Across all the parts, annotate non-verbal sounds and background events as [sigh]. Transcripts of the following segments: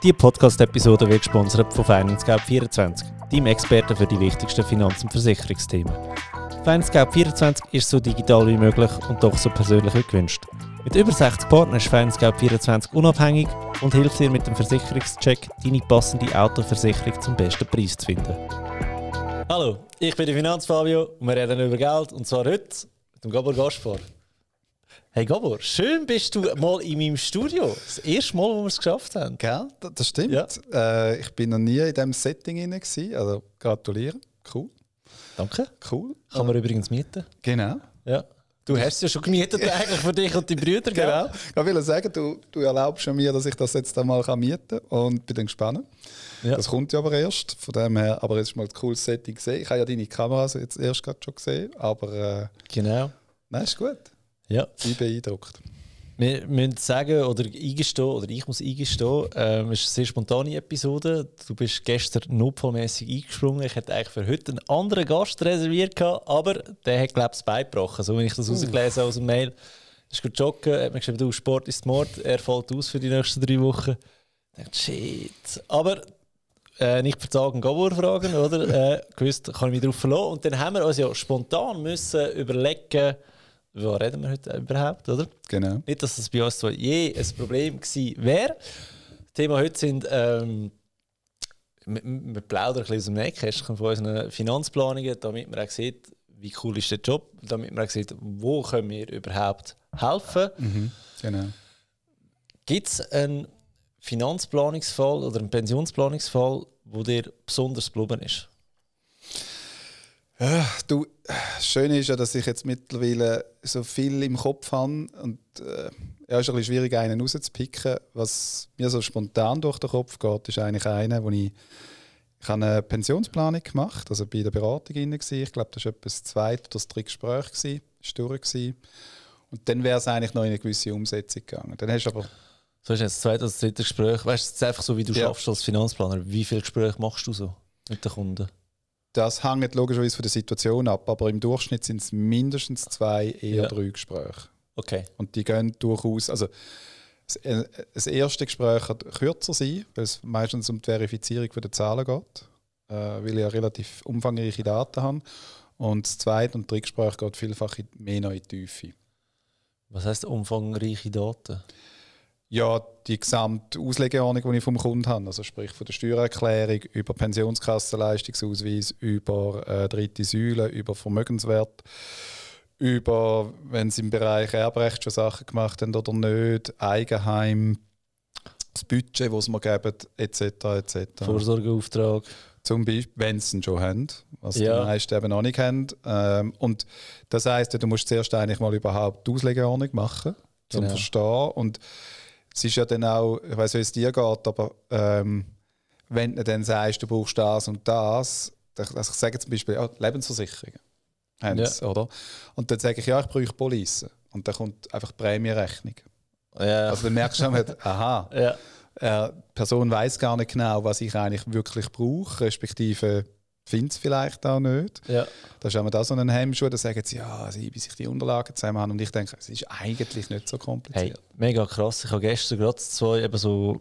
Diese Podcast-Episode wird gesponsert von FinanceGap24, deinem Experten für die wichtigsten Finanz- und Versicherungsthemen. FinanceGap24 ist so digital wie möglich und doch so persönlich wie gewünscht. Mit über 60 Partnern ist FinanceGap24 unabhängig und hilft dir mit dem Versicherungscheck, deine passende Autoversicherung zum besten Preis zu finden. Hallo, ich bin der Finanzfabio und wir reden über Geld und zwar heute mit dem Gabor Gaspar. Hey Gabor, schön bist du mal in meinem Studio. Das erste Mal, wo wir es geschafft haben. Gell? Das, stimmt. Ja. Äh, ich bin noch nie in diesem Setting gewesen. Also gratulieren. Cool. Danke. Cool. Kann man übrigens mieten. Genau. Ja. Du hast es ja schon gemietet [laughs] eigentlich für dich und die Brüder? Genau. Ich will sagen, du, du erlaubst mir, dass ich das jetzt einmal mieten kann und bin dann gespannt. Ja. Das kommt ja aber erst. Von dem her, aber jetzt ist mal ein cooles Setting gesehen. Ich habe ja deine Kameras jetzt erst gerade schon gesehen, aber äh, Genau. nein, ist gut. Ja. Ich bin beeindruckt. Wir müssen sagen oder eingestehen, oder ich muss eingestehen, ähm, es ist eine sehr spontane Episode. Du bist gestern notfallmäßig eingesprungen. Ich hätte eigentlich für heute einen anderen Gast reserviert, gehabt, aber der hat, glaube ich, das Bein gebrochen. So wie ich das rausgelesen habe aus dem Mail. Ist gut joggen, hat mir geschrieben, du, Sport ist Mord, er fällt aus für die nächsten drei Wochen. Ich dachte, shit. Aber äh, nicht verzagen, Gabor fragen, oder? äh, gewusst, kann ich mich darauf verlassen. Und dann haben wir uns ja spontan müssen überlegen, worüber reden wir heute überhaupt, oder? Genau. Nicht, dass das bei uns so je ein Problem gewesen wäre. Das Thema heute sind, ähm, wir, wir plaudern ein bisschen aus dem Nähkästchen von unseren Finanzplanungen, damit man auch sieht, wie cool ist der Job, damit man auch sieht, wo können wir überhaupt helfen. Mhm. Genau. Gibt es einen Finanzplanungsfall oder einen Pensionsplanungsfall, wo dir besonders geblieben ist? Ja, du, das Schöne ist ja, dass ich jetzt mittlerweile so viel im Kopf habe und äh, ja, ist ein bisschen schwierig, einen rauszupicken. Was mir so spontan durch den Kopf geht, ist eigentlich einer, wo ich, ich habe eine Pensionsplanung gemacht, also bei der Beratung inne gsi. Ich glaube, das war etwa das zweite oder das dritte Gespräch ist durch gsi. Und dann wäre es eigentlich noch in eine gewisse Umsetzung gegangen. Dann hast du aber So ist jetzt das zweite oder das dritte Gespräch. Weißt du, es ist einfach so, wie du Ja. schaffst als Finanzplaner. Wie viele Gespräche machst du so mit den Kunden? Das hängt logischerweise von der Situation ab, aber im Durchschnitt sind es mindestens zwei, eher Ja. drei Gespräche. Okay. Und die gehen durchaus. Also das, äh, erste Gespräch kann kürzer sein, weil es meistens um die Verifizierung der Zahlen geht, äh, weil ich ja relativ umfangreiche Daten habe. Und das zweite und dritte Gespräch geht vielfach in- mehr in die Tiefe. Was heißt umfangreiche Daten? Ja, die gesamte Auslegeordnung, die ich vom Kunden habe, also sprich von der Steuererklärung über Pensionskassenleistungsausweis, über äh, dritte Säule, über Vermögenswert, über, wenn sie im Bereich Erbrecht schon Sachen gemacht haben oder nicht, Eigenheim, das Budget, das sie mir geben, etc. etc. Vorsorgeauftrag. Zum Beispiel, wenn sie ihn schon haben, was Ja. die meisten eben noch nicht haben. Ähm, und das heisst, du musst zuerst eigentlich mal überhaupt die Auslegeordnung machen, zum Genau. Verstehen. Und es ist ja dann auch, ich weiß, wie es dir geht, aber ähm, wenn du dann sagst, du brauchst das und das, dann- also ich sage zum Beispiel ja, Lebensversicherungen, haben Ja. oder? Und dann sage ich, ja, ich brauche Police. Und dann kommt einfach die Prämierechnung. Ja. Also dann merkst du schon, [laughs] aha, ja. äh, die Person weiß gar nicht genau, was ich eigentlich wirklich brauche, respektive findet es vielleicht auch nicht. ja. Da ist da so ein Hemmschuh, da sagen sie, ja, sie, bis ich die Unterlagen zusammen habe. Und ich denke, es ist eigentlich nicht so Hey, kompliziert. mega krass. Ich habe gestern gerade zwei, eben so,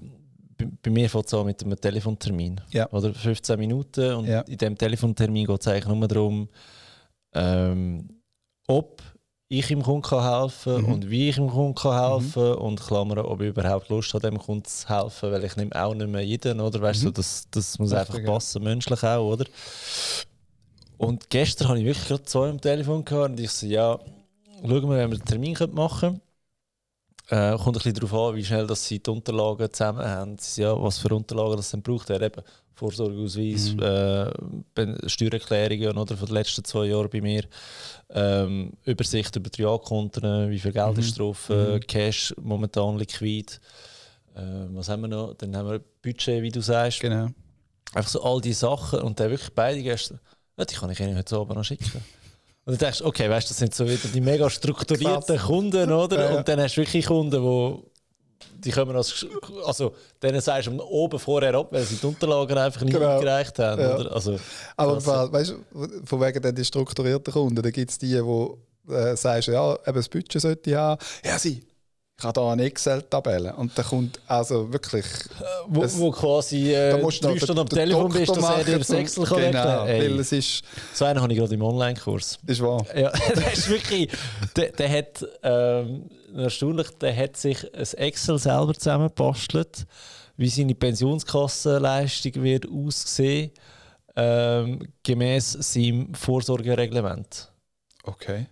bei, bei mir fängt es an mit einem Telefontermin. Ja. Oder 15 Minuten. Und Ja. in diesem Telefontermin geht es eigentlich nur darum, ähm, ob ich ihm Kunden kann helfen Mhm. und wie ich ihm Kunden kann helfen und Klammern, ob ich überhaupt Lust habe, dem Kunden zu helfen, weil ich nehme auch nicht mehr jeden, oder? Weißt du, Mhm. das, das muss Richtig, einfach ja. passen, menschlich auch, oder? Und gestern hatte ich wirklich gerade zwei am Telefon gehabt und ich so, ja, schauen wir, wenn wir einen Termin machen können. Äh, kommt ein bisschen darauf an, wie schnell dass sie die Unterlagen zusammen haben. Ja, was für Unterlagen das dann braucht. Er eben Vorsorgeausweis, Mhm. äh, Steuererklärungen oder von den letzten zwei Jahren bei mir. Ähm, Übersicht über die Ankonten, wie viel Geld Mhm. ist drauf, äh, Mhm. Cash momentan liquid. Äh, was haben wir noch? Dann haben wir Budget, wie du sagst. Genau. Einfach so all die Sachen und dann wirklich beide gestern, ja, die kann ich Ihnen heute Abend noch schicken. Und dann denkst du, okay, weißt das sind so wieder die mega strukturierten. Kunden, oder? Ja. Und dann hast du wirklich Kunden, die die kommen als, also denen sagst du oben vorher ab, weil sie die Unterlagen einfach nicht Genau. eingereicht haben, Ja. oder? Also, Aber weil, weißt du, von wegen dann die strukturierten Kunden, da gibt es die, die äh, sagst, ja, eben das Budget sollte ich haben. Ja, sie, ich habe da eine Excel-Tabelle und da kommt also wirklich... Wo, es- wo quasi äh, da musst du drei noch Stunden am Telefon bist, dass er dir das Excel kann Genau, weil es ist, So einen habe ich gerade im Online-Kurs. ist wahr. Ja, [laughs] der ist wirklich. Der, der hat ähm, erstaunlich, der hat sich ein Excel selber zusammengebastelt, wie seine Pensionskassenleistung wird aussehen, ähm, gemäß seinem Vorsorgereglement. Okay.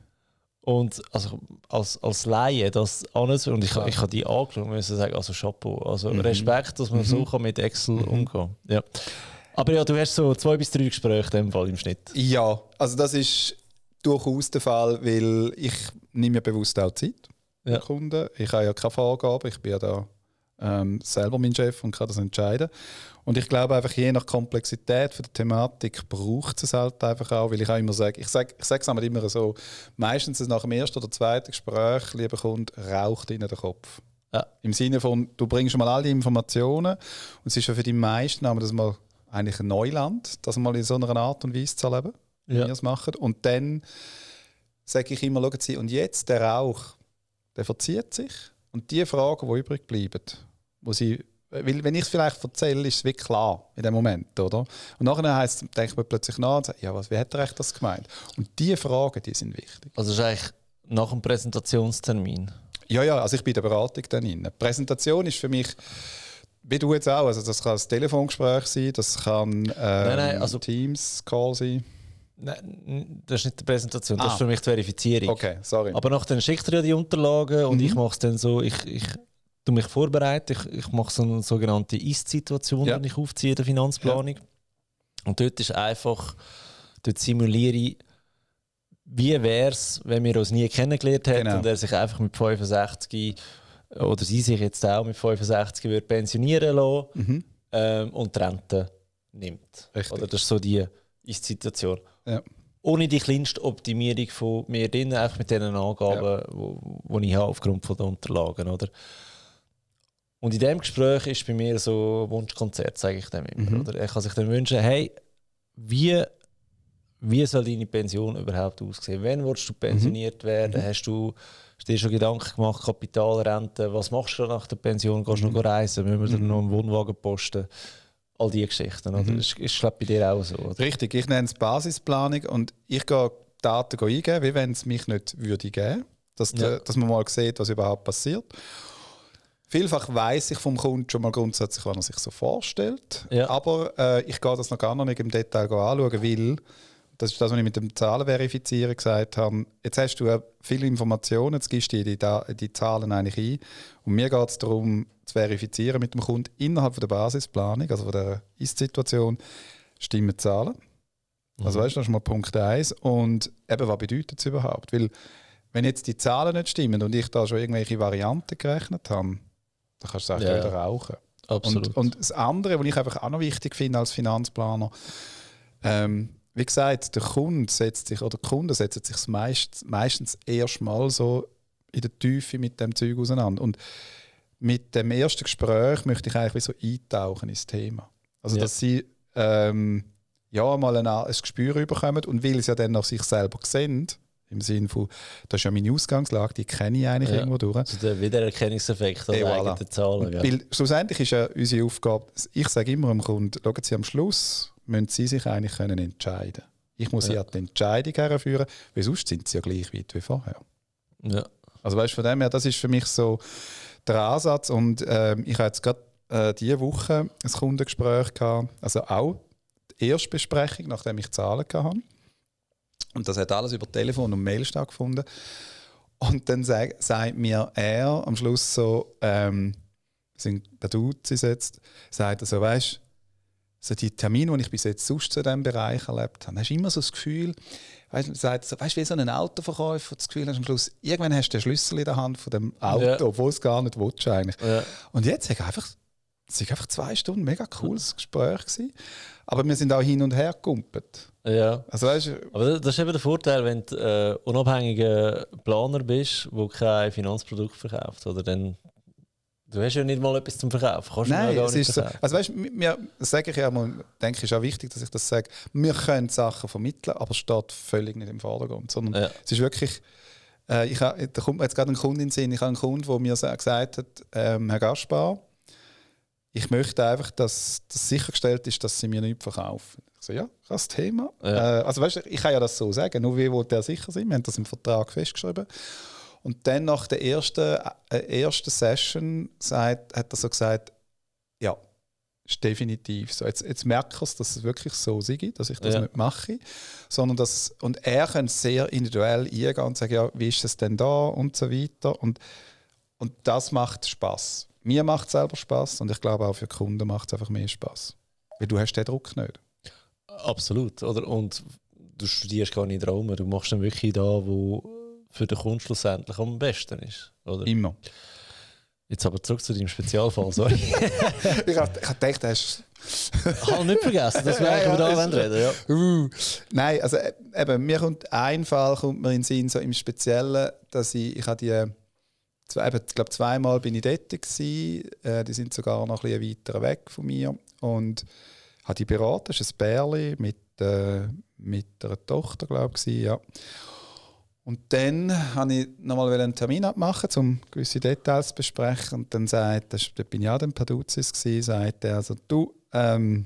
Und also als, als Laie das alles und ich, ich habe die angeschaut und müssen sagen, also Chapeau, also Mhm. Respekt, dass man so kann mit Excel umgehen Ja. Aber ja, du hast so zwei bis drei Gespräche in dem Fall im Schnitt. Ja, also das ist durchaus der Fall, weil ich nehme mir bewusst auch Zeit Ja. ja. Kunden. Ich habe ja keine Vorgabe, ich bin ja da ähm, selber mein Chef und kann das entscheiden. Und ich glaube einfach, je nach Komplexität von der Thematik braucht es halt einfach auch, weil ich auch immer sage, ich sage ich es immer so, meistens nach dem ersten oder zweiten Gespräch, lieber Kunde, raucht Ihnen der Kopf. Ja. Im Sinne von, du bringst schon mal all die Informationen und es ist ja für die meisten aber das mal eigentlich ein Neuland, das mal in so einer Art und Weise zu erleben, wie Ja. wir es machen. Und dann sage ich immer, schauen Sie, und jetzt der Rauch, der verzieht sich und die Fragen, die übrig bleiben, wo Sie, weil wenn ich es vielleicht erzähle, ist es wirklich klar in dem Moment, oder? Und nachher heisst, denkt man plötzlich nach und sagt, ja, was, wie hat er echt das gemeint? Und diese Fragen, die sind wichtig. Also ist eigentlich nach dem Präsentationstermin. Ja, ja, also ich bin in der Beratung dann drin. Die Präsentation ist für mich, wie du jetzt auch, also das kann ein Telefongespräch sein, das kann ähm, also- Teams-Call sein. Nein, das ist nicht die Präsentation, das Ah. ist für mich die Verifizierung. Okay, sorry. Aber nachher schickt er ja die Unterlagen und Mhm. ich mache es dann so, ich, ich tu mich vorbereiten, ich, ich mache so eine sogenannte Ist-Situation, Ja. die ich aufziehe in der Finanzplanung. Und dort ist einfach, dort simuliere ich, wie wäre es, wenn wir uns nie kennengelernt hätten Genau. und er sich einfach mit 65 oder sie sich jetzt auch mit 65 würde pensionieren lassen Mhm. ähm, und die Rente nimmt. Richtig. Oder das ist so die Ist-Situation. Ja. Ohne die kleinste Optimierung von mir drin, einfach mit diesen Angaben, wo, wo ich habe aufgrund von der Unterlagen. Oder? Und in diesem Gespräch ist bei mir so ein Wunschkonzert, sage ich dem immer. Mhm. Oder? Er kann sich dann wünschen, hey, wie, wie soll deine Pension überhaupt aussehen? Wann willst du pensioniert werden? Hast du hast dir schon Gedanken gemacht, Kapitalrente? Was machst du nach der Pension? Gehst du noch reisen? Müssen wir dir noch einen Wohnwagen posten? All diese Geschichten. Oder? Mhm. Das ist, ist glaub, bei dir auch so. Oder? Richtig, ich nenne es Basisplanung und ich gehe Daten eingeben, wie wenn es mich nicht würde geben. Dass, Ja. dass man mal sieht, was überhaupt passiert. Vielfach weiß ich vom Kunden schon mal grundsätzlich, was er sich so vorstellt. Ja. Aber äh, ich gehe das noch gar nicht im Detail anschauen, weil das ist das, was ich mit dem Zahlenverifizieren gesagt habe. Jetzt hast du viele Informationen, jetzt gibst du die, die, die Zahlen eigentlich ein. Und mir geht es darum, zu verifizieren mit dem Kunden innerhalb von der Basisplanung, also von der Ist-Situation, stimmen die Zahlen. Also weißt du, das ist mal Punkt 1. Und eben, was bedeutet es überhaupt? Weil wenn jetzt die Zahlen nicht stimmen und ich da schon irgendwelche Varianten gerechnet habe, dann kannst du es ja. wieder rauchen. Absolut. Und, und das andere, was ich einfach auch noch wichtig finde als Finanzplaner, ähm, wie gesagt, der Kunde setzt sich, oder die Kunden setzen sich meist, meistens erst mal so in der Tiefe mit dem Zeug auseinander. Und mit dem ersten Gespräch möchte ich eigentlich so eintauchen ins Thema. Also, Ja. dass sie ähm, ja mal ein, ein Gespür bekommen und weil sie ja dann nach sich selber sehen, im Sinne von, das ist ja meine Ausgangslage, die kenne ich eigentlich Ja. irgendwo durch. Also der Wiedererkennungseffekt an Et voilà. eigenen Zahlen. Gell? Weil schlussendlich ist ja unsere Aufgabe, ich sage immer dem Kunden, schauen Sie am Schluss, müssen Sie sich eigentlich können entscheiden Ich muss Sie Ja. an die Entscheidung herführen, weil sonst sind Sie ja gleich weit wie vorher. Ja. Also weißt du, von dem her, das ist für mich so der Ansatz. Und ähm, ich habe jetzt gerade äh, diese Woche ein Kundengespräch gehabt, also auch die Erstbesprechung, nachdem ich Zahlen hatte. Und das hat alles über Telefon und Mail stattgefunden. Und dann sag, sagt mir er am Schluss so, ähm, sind bei Duzi jetzt, sagt er so, weißt so die Termine, die ich bis jetzt sonst zu diesem Bereich erlebt habe, hast du immer so das Gefühl, weißt du, so, weißt, wie so ein Autoverkäufer, das Gefühl hast, am Schluss, irgendwann hast du den Schlüssel in der Hand von dem Auto, Ja. obwohl es gar nicht willst, eigentlich. Ja. Und jetzt habe ich einfach, es war einfach zwei Stunden, mega cooles Gespräch gewesen. Aber wir sind auch hin und her gekumpelt. Ja. Also weißt du, Aber das ist eben der Vorteil, wenn du äh, unabhängiger Planer bist, der kein Finanzprodukt verkauft. Oder dann, du hast ja nicht mal etwas zum Verkaufen. Kannst du Nein, es ist so. verkaufen. Also weißt, mir, das sage ich ja mal, denke ich, ist auch wichtig, dass ich das sage. Wir können Sachen vermitteln, aber es steht völlig nicht im Vordergrund, sondern Ja. es ist wirklich Äh, ich da kommt mir jetzt gerade ein Kunde in den Sinn. Ich habe einen Kunden, der mir gesagt hat, ähm, Herr Gaspar, ich möchte einfach, dass das sichergestellt ist, dass Sie mir nichts verkaufen. So, ja, das Thema. Ja. Äh, also weißt du, ich kann ja das so sagen, nur wie will der sicher sein? Wir haben das im Vertrag festgeschrieben. Und dann nach der ersten, äh, ersten Session sagt, hat er so gesagt, ja, ist definitiv so. Jetzt, jetzt merke ich dass es wirklich so sei, dass ich das ja. nicht mache. Sondern dass, und er kann sehr individuell eingehen und sagen, ja, wie ist es denn da und so weiter. Und, und das macht Spaß. Mir macht es selber Spaß und ich glaube auch für Kunden macht es einfach mehr Spaß. Weil du hast den Druck nicht. Absolut. Oder? Und du studierst gar nicht Raum, du machst dann wirklich da, wo für den Kunden schlussendlich am besten ist. Oder? Immer. Jetzt aber zurück zu deinem Spezialfall, sorry. [laughs] ich habe gedacht, du hast. ich habe nicht vergessen, dass wir [laughs] eigentlich ja, ja, reden. Ja. Uh, nein, also äh, eben, mir kommt ein Fall kommt mir in den Sinn, so im Speziellen, dass ich, ich habe die, zwei, eben, ich glaube zweimal bin ich dort gewesen, äh, die sind sogar noch ein bisschen weiter weg von mir und habe die beraten, das ist ein Bärli mit, äh, mit einer Tochter, glaube ich, ja. Und dann wollte ich nochmal einen Termin abmachen, um gewisse Details zu besprechen. Und dann sagt, das, da bin ich auch per Duzis gewesen, sagt er, also du, ähm,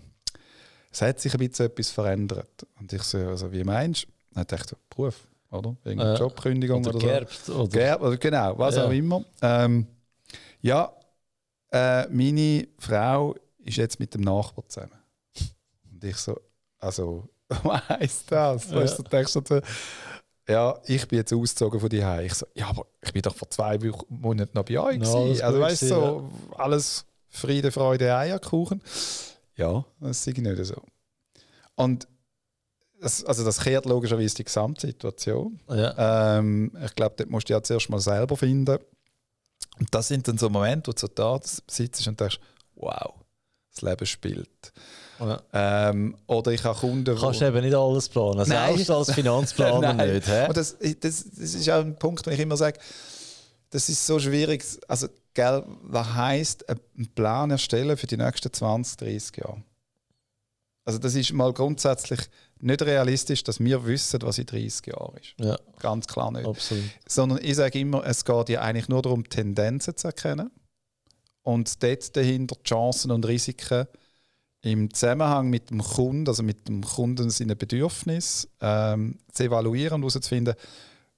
es hat sich ein bisschen etwas verändert. Und ich so, also wie meinst du? Dann dachte ich, Beruf, oder? Wegen äh, Jobkündigung oder, oder gerbt, so. Oder? Gerbt, oder genau, was ja. auch immer. Ähm, ja, äh, meine Frau ist jetzt mit dem Nachbar zusammen. Und ich so, also, [laughs] was heisst das? Ja. Weißt du, denkst du, ja, ich bin jetzt ausgezogen von dir. Ich so, ja, aber ich bin doch vor zwei Monaten noch bei euch. No, also weißt du, so, ja. alles Friede, Freude, Eierkuchen. Ja, das ist nicht so. Und das, also das kehrt logischerweise die Gesamtsituation. Ja. Ähm, ich glaube, dort musst du ja zuerst mal selber finden. Und das sind dann so Momente, wo du so da sitzt und denkst, wow, das Leben spielt. Ja. Ähm, oder ich habe Kunden. Kannst du eben nicht alles planen, selbst als Finanzplaner [laughs] nicht. He? Und das, das, das ist auch ein Punkt, wo ich immer sage, das ist so schwierig. Also, gell, was heisst einen Plan erstellen für die nächsten 20, 30 Jahre? Also das ist mal grundsätzlich nicht realistisch, dass wir wissen, was in 30 Jahren ist. Ja. Ganz klar nicht. Absolut. Sondern ich sage immer, es geht ja eigentlich nur darum, Tendenzen zu erkennen und dort dahinter Chancen und Risiken im Zusammenhang mit dem Kunden, also mit dem Kunden seinen Bedürfnis, ähm, zu evaluieren und herauszufinden,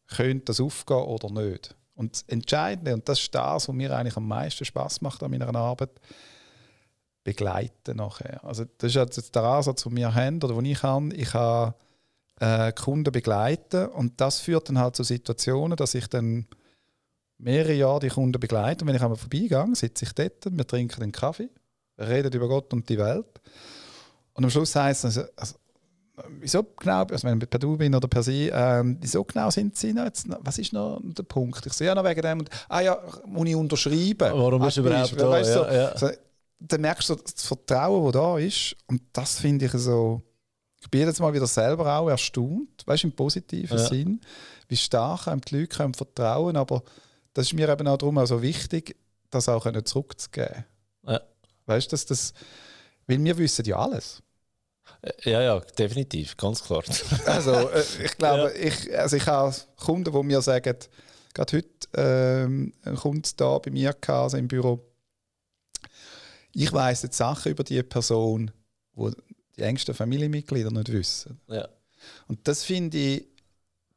könnte das aufgehen oder nicht. Und das Entscheidende, und das ist das, was mir eigentlich am meisten Spaß macht an meiner Arbeit, begleiten nachher. Also das ist jetzt der Ansatz, den wir haben oder den ich habe. Ich kann äh, Kunden begleiten und das führt dann halt zu Situationen, dass ich dann mehrere Jahre die Kunden begleite. Und wenn ich einmal vorbeigehe, sitze ich dort, wir trinken einen Kaffee redet über Gott und die Welt. Und am Schluss heißt es, also, wieso genau, also wenn ich per Du bin oder per Sie, ähm, wieso genau sind Sie noch jetzt, was ist noch der Punkt? Ich sehe ja noch wegen dem, ah ja, muss ich unterschreiben. Warum bist du überhaupt da? Weißt, so, ja, So, dann merkst du das Vertrauen, das da ist und das finde ich so, ich bin jetzt mal wieder selber auch erstaunt, weißt du, im positiven ja. Sinn, wie stark einem die Leute können vertrauen aber das ist mir eben auch darum auch so wichtig, das auch zurückzugeben. Weißt du, dass das. Weil wir wissen ja alles. Ja, ja, definitiv, ganz klar. [laughs] also, äh, ich glaube, ja. ich, also ich habe Kunden, die mir sagen, gerade heute ähm, ein Kunde da bei mir hatte, also im Büro, ich weiß jetzt Sachen über die Person, die die engsten Familienmitglieder nicht wissen. Ja. Und das finde ich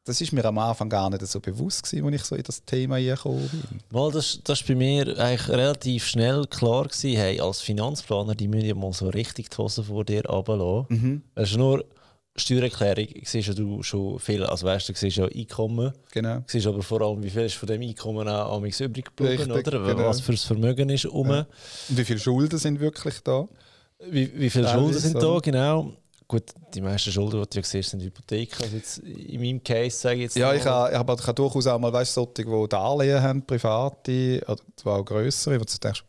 das ist mir am Anfang gar nicht so bewusst gewesen, als ich so in das Thema gekommen bin. Mal, das, das war bei mir eigentlich relativ schnell klar gewesen, hey, als Finanzplaner, die müssen ja mal so richtig die Hose vor dir runterlassen. Mhm. Also nur Steuererklärung siehst ja du schon viel, also weißt du, siehst ja Einkommen. Genau. Siehst aber vor allem, wie viel ist von dem Einkommen auch übrig geblieben, oder? Genau. Was für das Vermögen ist um. Ja. Und wie viele Schulden sind wirklich da? Wie, wie viele Schulden sind da, genau. Gut, die meisten Schulden, die du ja siehst, sind Hypotheken. Also jetzt in meinem Case sage ich jetzt. Ja, ich habe, ich habe ich durchaus auch mal weißt, solche, die Darlehen haben, private, oder zwar auch größere, wo du denkst,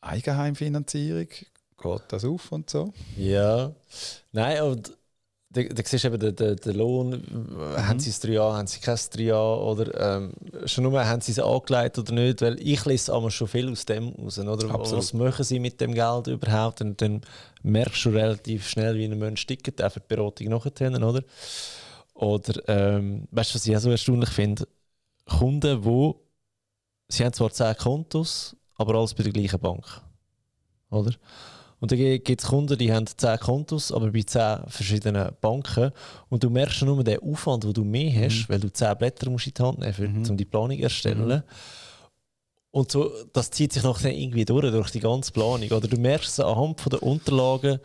Eigenheimfinanzierung, geht das auf und so? Ja, nein, und da, da siehst du eben den, den, den Lohn, mhm. haben sie es drei Jahre, haben sie kein drei Jahre oder ähm, schon nur, haben sie es angelegt oder nicht, weil ich lese aber schon viel aus dem raus, oder? Absolut. Was machen sie mit dem Geld überhaupt? Und dann merkst du relativ schnell, wie ein Mensch tickt, für die Beratung nachher, oder? Oder, ähm, weißt du, was ich auch so erstaunlich finde? Kunden, die, sie haben zwar 10 Kontos, aber alles bei der gleichen Bank. Oder? Und dann gibt es Kunden, die haben 10 Kontos, aber bei 10 verschiedenen Banken. Und du merkst schon nur den Aufwand, den du mehr hast, weil du 10 Blätter musst in die Hand nehmen musst, um die Planung zu erstellen. Und so, das zieht sich nachher irgendwie durch, durch die ganze Planung. Oder du merkst es anhand von der Unterlagen,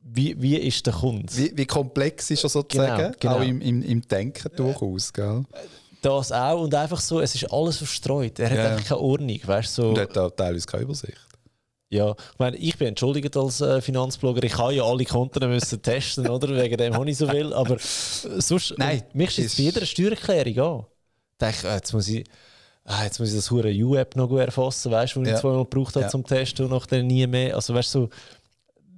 wie, wie ist der Kunde. Wie, wie komplex ist er sozusagen? Genau, genau. Auch im, im, im Denken durchaus, gell? Das auch. Und einfach so, es ist alles verstreut. Er hat Ja. einfach keine Ordnung. Weißt, so, Und hat auch teilweise keine Übersicht. Ja. ich, meine, ich bin entschuldigt als äh, Finanzblogger. Ich habe ja alle Konten müssen testen, oder? [laughs] Wegen dem habe ich so viel. Aber äh, sonst, Nein, mich ist- bei jeder Steuererklärung an. Ich denke, äh, jetzt muss ich. ah, Jetzt muss ich das hure U-App noch gut erfassen, weißt du, wo Ja. ich zweimal gebraucht habe Ja. zum Testen und nachher nie mehr. Also, weißt du, so,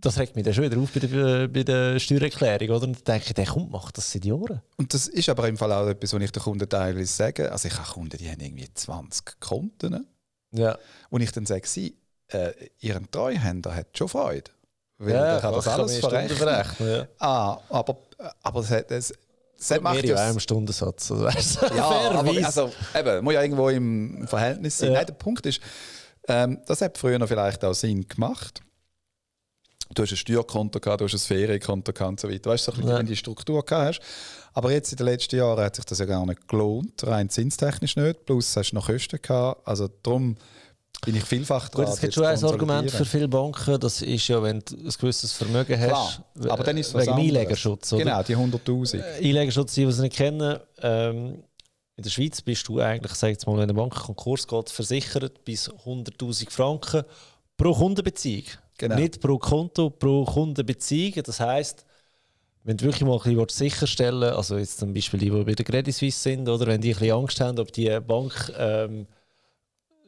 das regt mich dann schon wieder auf bei der, bei der Steuererklärung, oder? Und dann denke ich, der kommt, macht das seit Jahren. Und das ist aber im Fall auch etwas, was ich den Kunden teilweise sage. Also ich habe Kunden, die haben irgendwie 20 Konten. Ja. Und ich dann sage, sie, äh, ihren Treuhänder hat schon Freude. Weil ja, der kann das kann alles Stunden verrechnen. verrechnen. Ja. Ah, aber, aber das, hat- das, das macht Mehr ja... einem Stundensatz. Also, weißt du, Ja, [laughs] aber also, eben, muss ja irgendwo im Verhältnis sein. Ja. Nein, der Punkt ist, ähm, das hat früher noch vielleicht auch Sinn gemacht. Du hast ein Steuerkonto gehabt, du hast ein Ferienkonto gehabt und so weiter. Weißt du, so ein bisschen, wenn du die Struktur gehabt hast. Aber jetzt in den letzten Jahren hat sich das ja gar nicht gelohnt, rein zinstechnisch nicht. Plus hast du noch Kosten gehabt. Also darum bin ich vielfach dran. Gut, es gibt schon ein Argument für viele Banken, das ist ja, wenn du ein gewisses Vermögen hast, Klar, aber dann ist es wegen anderes. Einlegerschutz. Oder? Genau, die 100'000. Äh, Einlegerschutz, die, es nicht kennen, ähm, in der Schweiz bist du eigentlich, sag jetzt mal, wenn eine Bank Konkurs geht, versichert bis 100'000 Franken pro Kundenbeziehung. Genau. Nicht pro Konto, pro Kundenbeziehung. Das heisst, wenn du wirklich mal ein bisschen sicherstellen willst, also jetzt zum Beispiel die, die bei der Credit Suisse sind, oder wenn die ein bisschen Angst haben, ob die Bank ähm,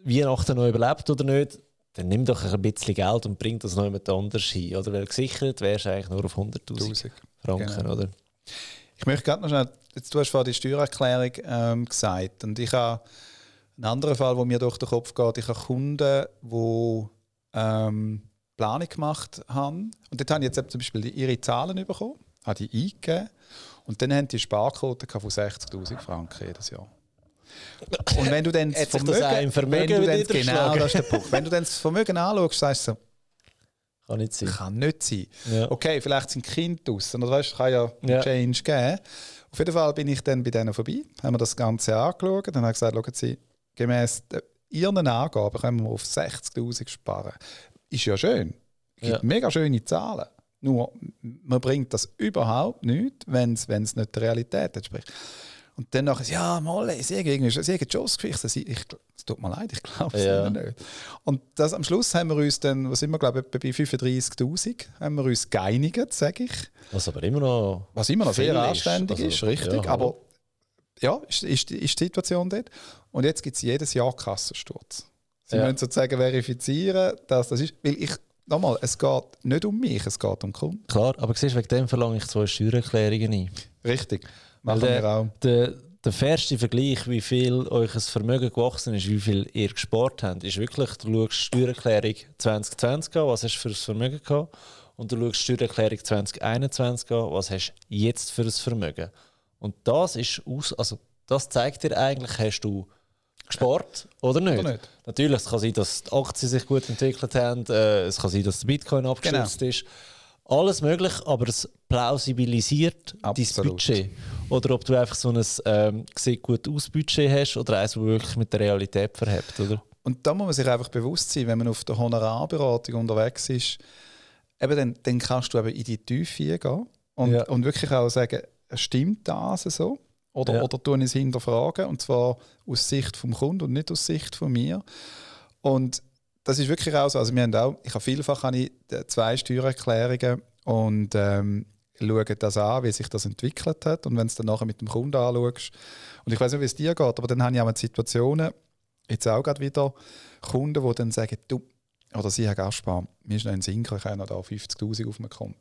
Weihnachten noch überlebt oder nicht, dann nimm doch ein bisschen Geld und bring das noch jemand anders hin. Oder weil gesichert wärst du eigentlich nur auf 100'000 1000. Franken, Genau. oder? Ich möchte gerade noch schnell, jetzt, du hast vorhin die Steuererklärung ähm, gesagt und ich habe einen anderen Fall, wo mir durch den Kopf geht. Ich habe Kunden, die ähm, Planung gemacht haben und dort habe ich jetzt zum Beispiel die- ihre Zahlen bekommen, habe die eingegeben und dann haben die Sparquote von 60'000 Franken jedes Jahr. Und wenn du dann das im Vermögen wenn du dann, genau, das ist der Punkt. Wenn du dann das Vermögen anschaust, sagst du Kann nicht sein. kann nicht sein. Ja. Okay, vielleicht sind Kinder draußen, oder weißt, kann ja, Ja. Change geben. Auf jeden Fall bin ich dann bei denen vorbei, haben wir das Ganze angeschaut und haben gesagt, schauen Sie, gemäß der- Ihren Angaben können wir auf 60'000 sparen. Ist ja schön. Gibt Ja. mega schöne Zahlen. Nur, man bringt das überhaupt nicht, wenn es nicht der Realität entspricht. Und dann nachher, ja, mal, sie haben irgendwie sie haben Jobs gefixt. Ich, es tut mir leid, ich glaube es Ja. nicht. Und das, am Schluss haben wir uns dann, was sind wir, glaube ich, bei 35'000 haben wir uns geeinigt, sage ich. Was aber immer noch. Was immer noch sehr ist. anständig Also, ist, richtig. ja, aber ja, ist, ist, ist die Situation dort. Und jetzt gibt es jedes Jahr Kassensturz. Sie Ja. müssen sozusagen verifizieren, dass das ist. Weil ich, nochmal, es geht nicht um mich, es geht um den Kunden. Klar, aber siehst, wegen dem verlange ich zwei Steuererklärungen ein. Richtig. Machen wir der, auch. der, der fairste Vergleich, wie viel euch ein Vermögen gewachsen ist, wie viel ihr gespart habt, ist wirklich, du schaust Steuererklärung 2020 an, was hast du für ein Vermögen gehabt, und du schaust Steuererklärung 2021 an, was hast du jetzt für ein Vermögen. Und das ist aus, also das zeigt dir eigentlich, hast du gespart oder nicht. Oder nicht. Natürlich, es kann sein, dass die Aktien sich gut entwickelt haben, äh, es kann sein, dass der Bitcoin abgestürzt Genau. ist. Alles möglich, aber es plausibilisiert dein. Budget. Oder ob du einfach so ein ähm, sieht gut aus Budget hast oder eins, das wirklich mit der Realität verhebt, oder? Und da muss man sich einfach bewusst sein, wenn man auf der Honorarberatung unterwegs ist, eben dann, dann kannst du eben in die Tiefe gehen und, Ja. und wirklich auch sagen, stimmt das so? Oder, Ja. oder tun es hinterfragen, und zwar aus Sicht vom Kunden und nicht aus Sicht von mir. Und das ist wirklich auch so. Also wir haben auch, ich habe vielfach habe ich äh, zwei Steuererklärungen und ähm, schaue das an, wie sich das entwickelt hat. Und wenn es dann nachher mit dem Kunden anschaust, und ich weiß nicht, wie es dir geht, aber dann habe ich auch mal Situationen, jetzt auch gerade wieder Kunden, die dann sagen, du, oder sie haben Gaspar, mir ist noch ein Sinn gekommen, ich habe noch da 50'000 auf dem Konto.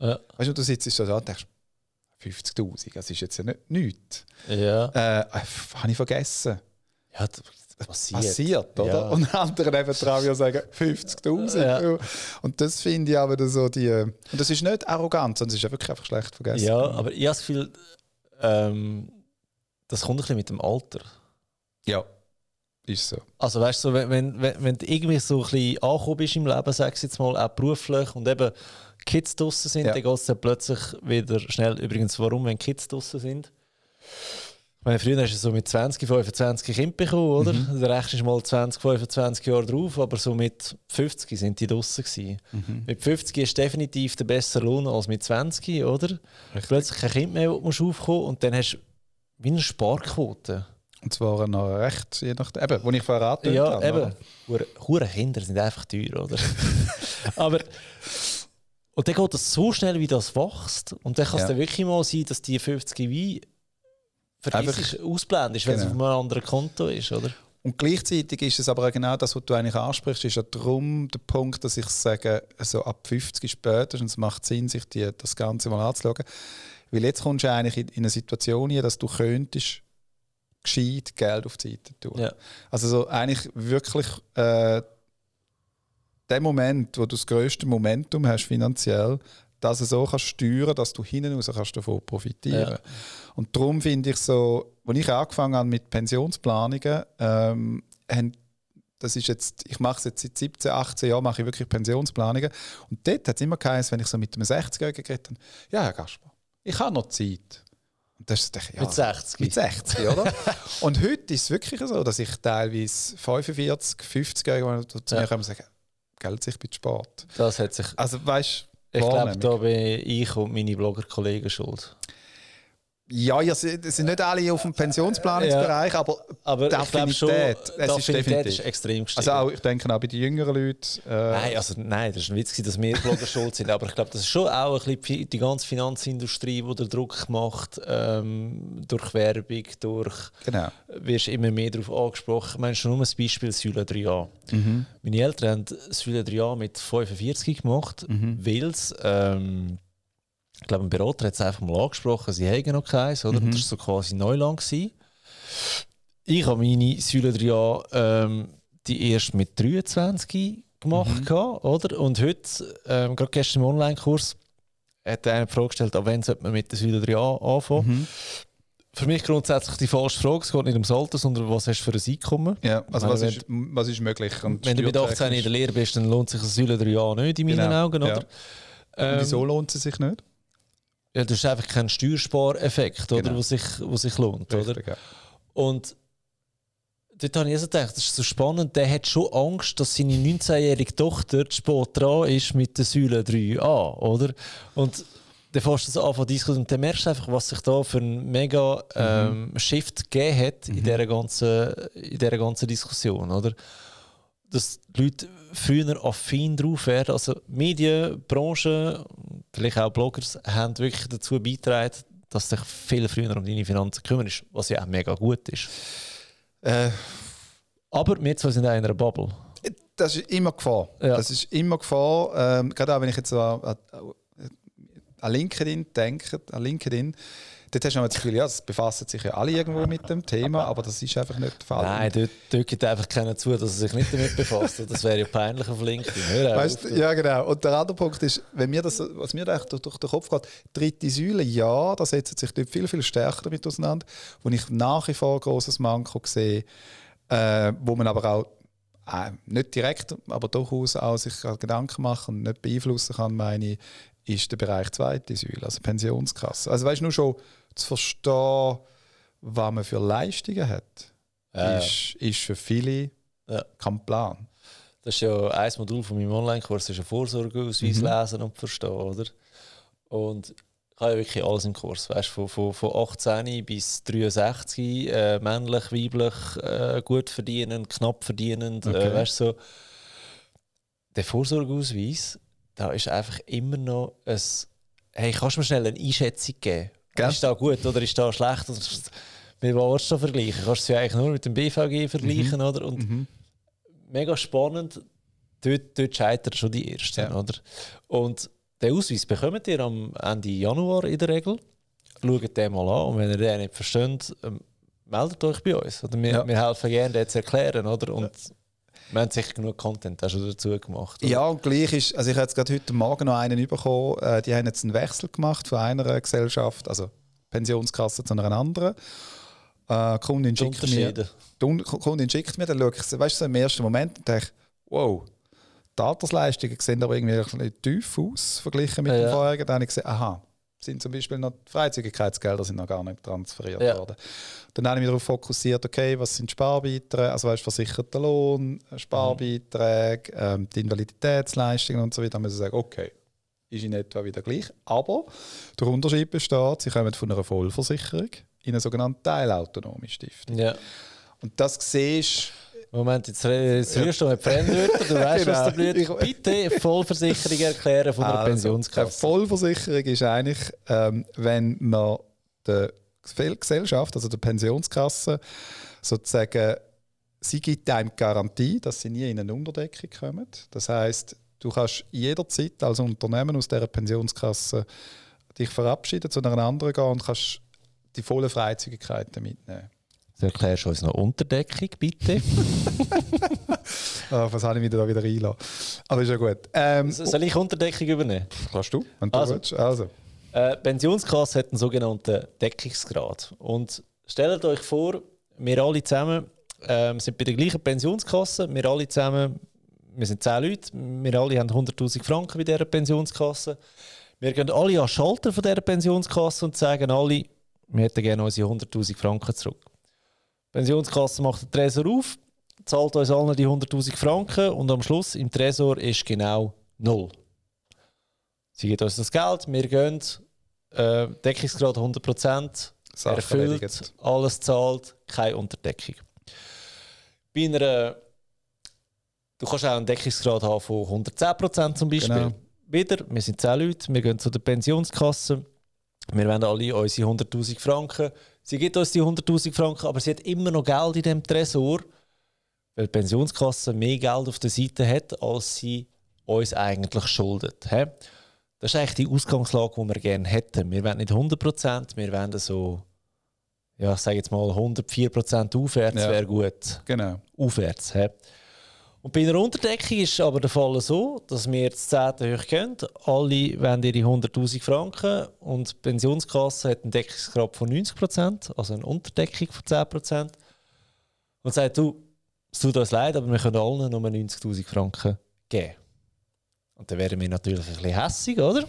Ja. Weißt du, du sitzt so da und denkst, 50'000, das ist jetzt ja nicht nichts. Ja. Äh, äh, habe ich vergessen. ja passiert, passiert oder? Ja. Und andere eben trauen ja sagen 50.000. Ja. Und das finde ich wieder so die. Und das ist nicht arrogant, sondern es ist wirklich einfach schlecht vergessen. Ja, aber ich habe das Gefühl, ähm, das kommt ein bisschen mit dem Alter. ja. Ist so. Also weißt du, wenn, wenn, wenn wenn du irgendwie so ein bisschen angekommen bist im Leben, sag ich jetzt mal, auch beruflich und eben Kids draußen sind, Ja. dann geht es dann plötzlich wieder schnell. Übrigens, warum, wenn Kids draußen sind? Meine, früher hast du so mit 20, 25 Kinder bekommen, oder? Mhm. Dann rechnest du mal 20, 25 Jahre drauf, aber so mit 50 sind die draußen gewesen. Mhm. Mit 50 ist definitiv der bessere Lohn als mit 20, oder? Plötzlich kein Kind mehr, wo du musst aufkommen und dann hast du wie eine Sparquote. Und zwar noch recht, je nachdem. Eben, wo ich angetönt Ja, habe. eben. Hure- Hure Kinder sind einfach teuer, oder? [laughs] Aber. Und dann geht es so schnell, wie das wächst. Und dann kann es Ja. dann wirklich mal sein, dass die 50 Wein vergisst, ausblendest, wenn es Genau. auf einem anderen Konto ist, oder? Und gleichzeitig ist es aber genau das, was du eigentlich ansprichst, ist ja darum der Punkt, dass ich sage, so ab 50 spätestens macht Sinn, sich die, das Ganze mal anzuschauen. Weil jetzt kommst du eigentlich in, in eine Situation hier, dass du könntest gescheit Geld auf die Seite tun. Ja. Also so eigentlich wirklich äh, der Moment, wo du das größte Momentum hast finanziell, dass du so kannst steuern, dass du hinten raus kannst davon profitieren. Ja. Und darum finde ich so, als ich angefangen habe mit Pensionsplanungen, ähm, haben, das ist jetzt, ich mache es jetzt seit 17, 18 Jahren, mache ich wirklich Pensionsplanungen. Und dort hat es immer geheißen, wenn ich so mit einem 60-Jährigen geredet habe, ja, Herr Gaspar, ich habe noch Zeit. Und das ist, ja, Mit 60. mit 60, oder? [laughs] Und heute ist es wirklich so, dass ich teilweise 45, 50-Jährige zu mir Ja. kommen und sagen, Geld sich bei Sport. Das hat sich. Also weißt Ich glaube, da bin ich und meine Blogger-Kollegen schuld. Ja, ja, sie sie sind nicht alle auf dem Pensionsplanungsbereich, aber Aber ich glaube schon, es ist definitiv. ist extrem gestiegen. also auch, ich denke auch bei den jüngeren Leuten. Äh, Nein, also, nein, das war ein Witz, dass wir Blogger [laughs] schuld sind. Aber ich glaube, das ist schon auch ein bisschen die- ganze Finanzindustrie, die den Druck macht, ähm, durch Werbung, durch. Genau. wirst immer mehr darauf angesprochen. Ich meine, schon nur ein Beispiel Säule 3a. Meine Eltern haben Säule 3a mit 45 gemacht, weil es, ähm, ich glaube, ein Berater hat es einfach mal angesprochen, sie haben noch keins, oder? Und das war so quasi Neuland. Gewesen. Ich habe meine Säule 3a ähm, die erst mit 23 gemacht, gehabt, oder? Und heute, ähm, gerade gestern im Online-Kurs, hat einer die Frage gestellt, ab wann sollte man mit der Säule 3a anfangen? Für mich grundsätzlich die falsche Frage. Es geht nicht ums Alter, sondern was hast du für ein Einkommen? Ja, also Meine, was ist, was ist möglich? Und Wenn du mit 18 in der Lehre bist, dann lohnt sich eine Säule 3a nicht in meinen Genau, Augen, ja. oder? Und Ähm, Wieso lohnt es sich nicht? Ja, das ist einfach kein Steuerspareffekt, oder, Genau. wo sich, wo sich lohnt, oder? Richtig, ja. Und dort habe ich also gedacht, das ist so spannend, der hat schon Angst, dass seine 19-jährige Tochter zu spät dran ist mit der Säule 3a, oder? Und dann fährst du das an zu diskutieren und dann merkst du einfach, was sich da für ein mega ähm, Shift gegeben hat in, dieser ganzen, in dieser ganzen Diskussion, oder? Dass die Leute früher affin drauf werden, also Medien, Branche, vielleicht auch Bloggers, haben wirklich dazu beigetragen, dass sich viel früher um deine Finanzen kümmerst, was ja auch mega gut ist. Äh, Aber wir zwei sind auch in einer Bubble. das ist immer Gefahr. Ja. Das ist immer Gefahr. Ähm, gerade auch wenn ich jetzt an, an, an LinkedIn denke, an LinkedIn, dort hast du das Gefühl, ja, es befassen sich ja alle irgendwo mit dem Thema, aber das ist einfach nicht der Fall. Nein, dort, dort gibt einfach keiner zu, dass er sich nicht damit befasst. Das wäre ja peinlich auf LinkedIn. Hör. Weißt, ja, genau. Und der andere Punkt ist, wenn mir das, was mir da echt durch, durch den Kopf geht, dritte Säule, ja, da setzt sich dort viel, viel stärker damit auseinander, wo ich nach wie vor ein grosses Manko sehe, äh, wo man aber auch äh, nicht direkt, aber durchaus auch sich Gedanken machen und nicht beeinflussen kann, meine ist der Bereich zweite Säule, also Pensionskasse. Also weißt du, nur schon zu verstehen, was man für Leistungen hat, Ja, ist, ist für viele Ja. kein Plan. Das ist ja ein Modul von meinem Online-Kurs, das ist ein Vorsorgeausweis Mhm. lesen und verstehen, oder? Und ich habe ja wirklich alles im Kurs, weißt du, von, von, von 18 bis 63, äh, männlich, weiblich, äh, gut verdienend, knapp verdienend, Okay. äh, weißt du, so. Der Vorsorgeausweis, da ist einfach immer noch ein, hey, kannst du mir schnell eine Einschätzung geben? Gell? Ist da gut oder ist da schlecht? Oder mit was willst du vergleichen? Kannst du es ja eigentlich nur mit dem BVG vergleichen, Mhm. oder? Und mega spannend. Dort, dort scheitern schon die Ersten. Ja. Oder? Und den Ausweis bekommt ihr am Ende Januar in der Regel. Schaut den mal an und wenn ihr den nicht versteht, ähm, meldet euch bei uns. Oder wir, Ja. wir helfen gerne, das zu erklären. Oder? Und wir haben sicher genug Content auch schon dazu gemacht. Oder? Ja, und gleich ist, also ich habe jetzt gerade heute Morgen noch einen bekommen, äh, die haben jetzt einen Wechsel gemacht von einer Gesellschaft, also Pensionskasse zu einer anderen. Äh, Kundin schickt mir, die Un- Kundin schickt mir, dann schaue ich, weißt du, so im ersten Moment und denke, wow, die Altersleistungen sehen aber irgendwie ein bisschen tief aus, verglichen mit Ja, dem vorherigen. Dann habe ich gesehen, aha, sind zum Beispiel noch die Freizügigkeitsgelder sind noch gar nicht transferiert Ja. worden. Dann habe ich mich darauf fokussiert, okay, was sind Sparbeiträge, also weißt, versicherter Lohn, Sparbeiträge, ähm, die Invaliditätsleistungen und so weiter. Dann muss ich sagen, okay, ist in etwa wieder gleich. Aber der Unterschied besteht, sie kommen von einer Vollversicherung in eine sogenannte teilautonome Stiftung. Ja. Und das siehst Moment, jetzt, jetzt rührst du mit Fremdwörtern, du weißt, was Genau. da blüht. Bitte Vollversicherung erklären von einer Also, Eine Pensionskasse. Vollversicherung ist eigentlich, ähm, wenn man der Gesell- Gesellschaft, also der Pensionskasse, sozusagen, sie gibt einem Garantie, dass sie nie in eine Unterdeckung kommen. Das heißt, du kannst jederzeit als Unternehmen aus dieser Pensionskasse dich verabschieden, zu einer anderen gehen und kannst die volle Freizügigkeit mitnehmen. Du erklärst uns noch Unterdeckung, bitte. [laughs] Ah, was habe ich wieder da wieder reinlassen? Aber ist ja gut. Ähm, Soll ich Unterdeckung übernehmen? kannst du, wenn du Also. willst. Also. Äh, Pensionskasse hat einen sogenannten Deckungsgrad. Und stellt euch vor, wir alle zusammen ähm, sind bei der gleichen Pensionskasse. Wir alle zusammen, wir sind 10 Leute, wir alle haben 100'000 Franken bei dieser Pensionskasse. Wir gehen alle an den Schalter von dieser Pensionskasse und sagen alle, wir hätten gerne unsere 100'000 Franken zurück. Die Pensionskasse macht den Tresor auf, zahlt uns allen die 100'000 Franken und am Schluss im Tresor ist genau null. Sie gibt uns das Geld, wir gehen, äh, Deckungsgrad 100%, Sache erfüllt, erledigt. alles zahlt, keine Unterdeckung. Bei einer, du kannst auch einen Deckungsgrad haben von 110% zum Beispiel. Genau. Wieder, wir sind 10 Leute, wir gehen zu der Pensionskasse, wir wollen alle unsere 100'000 Franken. Sie gibt uns die 100'000 Franken, aber sie hat immer noch Geld in dem Tresor, weil die Pensionskasse mehr Geld auf der Seite hat, als sie uns eigentlich schuldet. Hä? Das ist eigentlich die Ausgangslage, die wir gerne hätten. Wir wollen nicht 100%, wir wollen so, ja, ich sage jetzt mal 104% aufwärts Ja. wäre gut. Genau. Aufwärts. Hä? Und bei einer Unterdeckung ist aber der Fall so, dass wir jetzt 10. hoch gehen. Alle wollen ihre 100'000 Franken und die Pensionskasse hat einen Deckungsgrad von 90%, also eine Unterdeckung von 10%. Und sagt, du, es tut uns leid, aber wir können allen nur 90'000 Franken geben. Und dann wären wir natürlich ein bisschen hässig, oder?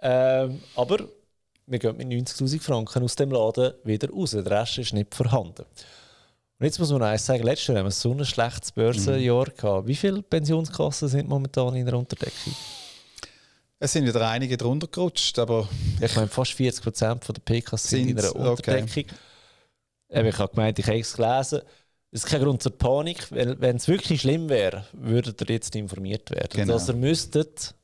Ähm, aber wir gehen mit 90'000 Franken aus dem Laden wieder raus. Der Rest ist nicht vorhanden. Und jetzt muss man eins sagen, letztes Jahr haben wir so ein schlechtes Börsenjahr gehabt. Wie viele Pensionskassen sind momentan in der Unterdeckung? Es sind wieder einige drunter gerutscht, aber Ich meine, fast 40 Prozent der PKs sind in einer? Okay. Unterdeckung. Eben, ich habe gemeint, ich habe es gelesen. Es ist kein Grund zur Panik, weil wenn es wirklich schlimm wäre, würdet ihr jetzt informiert werden. Genau. Dass ihr müsstet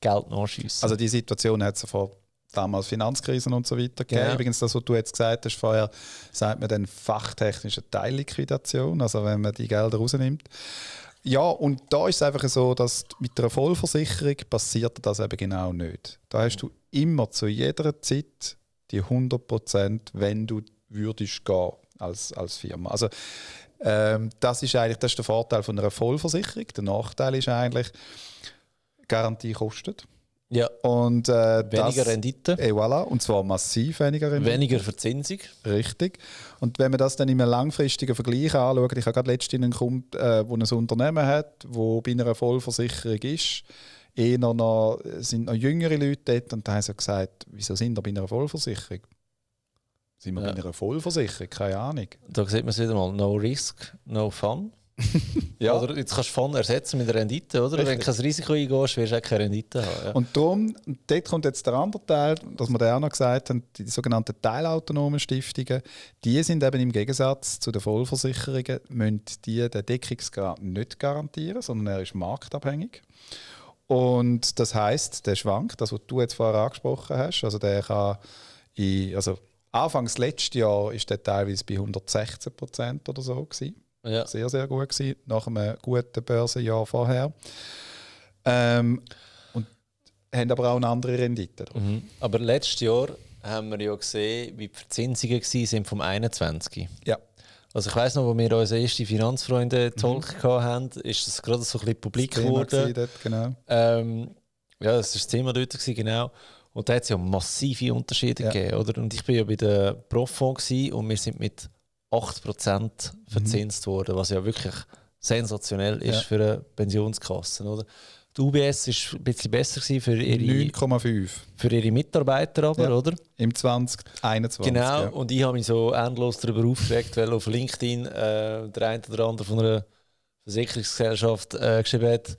Geld nachschiessen. also die Situation hat es vor damals Finanzkrisen und so weiter gegeben. Genau. Übrigens, das, was du jetzt gesagt hast vorher, sagt man dann fachtechnische Teilliquidation, also wenn man die Gelder rausnimmt. Ja, und da ist es einfach so, dass mit einer Vollversicherung passiert das eben genau nicht. Da hast du immer zu jeder Zeit die 100%, wenn du würdest gehen als, als Firma. Also ähm, das ist eigentlich das ist der Vorteil von einer Vollversicherung. Der Nachteil ist eigentlich, Garantie kostet. Ja, Und, äh, weniger das, Rendite, Et voilà, und zwar massiv weniger Rendite. weniger Verzinsung. Richtig. Und wenn man das dann in einem langfristigen Vergleich anschaut, ich habe gerade letztens einen Kunden, äh, der ein Unternehmen hat, wo bei einer Vollversicherung ist, eher noch, sind noch jüngere Leute dort und da haben sie gesagt, wieso sind wir bei einer Vollversicherung? Sind wir Ja. bei einer Vollversicherung? Keine Ahnung. Da sieht man es wieder mal, no risk, no fun. [laughs] Oder jetzt kannst du Fun ersetzen mit Rendite, oder? Wenn du Richtig. kein Risiko eingehst, wirst du auch keine Rendite haben. Ja. Und darum, dort kommt jetzt der andere Teil, dass wir da auch noch gesagt haben, die sogenannten teilautonomen Stiftungen, die sind eben im Gegensatz zu den Vollversicherungen, müssen die den Deckungsgrad nicht garantieren, sondern er ist marktabhängig. Und das heißt, der schwankt, das was du jetzt vorher angesprochen hast, also der kann in, also Anfangs letzten Jahr ist der teilweise bei 116 Prozent oder so gewesen ja. sehr, sehr gut gewesen, nach einem guten Börsenjahr vorher. Ähm, und haben aber auch eine andere Rendite. Mhm. Aber letztes Jahr haben wir ja gesehen, wie die Verzinsungen waren vom 21. Ja. Also ich weiss noch, wo wir unsere ersten Finanzfreunde-Talk mhm. hatten, ist das gerade so ein bisschen publik geworden. Dort, genau. Ähm, ja, das war das Thema dort, gewesen, genau. Und da hat es ja massive Unterschiede ja. gegeben, oder? Und ich war ja bei der Proffonds und wir sind mit 8% verzinst mhm. worden, was ja wirklich sensationell ist ja. für eine Pensionskasse, oder? Die UBS war ein bisschen besser für ihre, 9,5 für ihre Mitarbeiter, aber, ja, oder? Im 2021. Genau, ja. und ich habe mich so endlos darüber aufgeregt, weil auf LinkedIn äh, der eine oder andere von einer Versicherungsgesellschaft äh, geschrieben hat,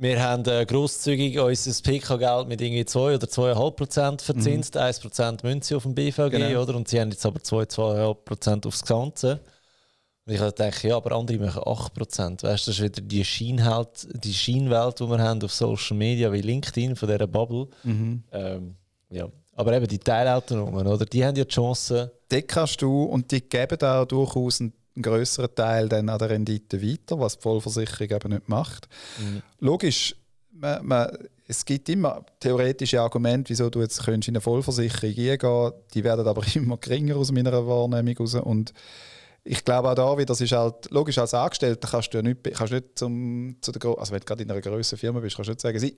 wir haben äh, grosszügig unser PK-Geld mit irgendwie 2 oder 2,5 Prozent verzinst, mhm. 1 Prozent Münze auf dem BVG, genau. oder? Und sie haben jetzt aber 2, 2,5 Prozent aufs Ganze. Und ich dachte, ja, aber andere machen 8%. Weißt du, das ist wieder die, Scheinwelt, die Scheinwelt, die wir haben auf Social Media, wie LinkedIn, von dieser Bubble. Mhm. Ähm, ja. Aber eben die Teilautonomen, oder? Die haben ja die Chance. Die kannst du und die geben da durchaus einen, einen größeren Teil dann an der Rendite weiter, was die Vollversicherung eben nicht macht. Mhm. Logisch, man, man, es gibt immer theoretische Argumente, wieso du jetzt in eine Vollversicherung eingehen Die werden aber [laughs] immer geringer aus meiner Wahrnehmung raus. Und ich glaube auch da wieder, das ist halt logisch als Angestellter kannst du ja nicht, kannst nicht zum, zu der also wenn du gerade in einer größeren Firma bist, kannst du nicht sagen, sie,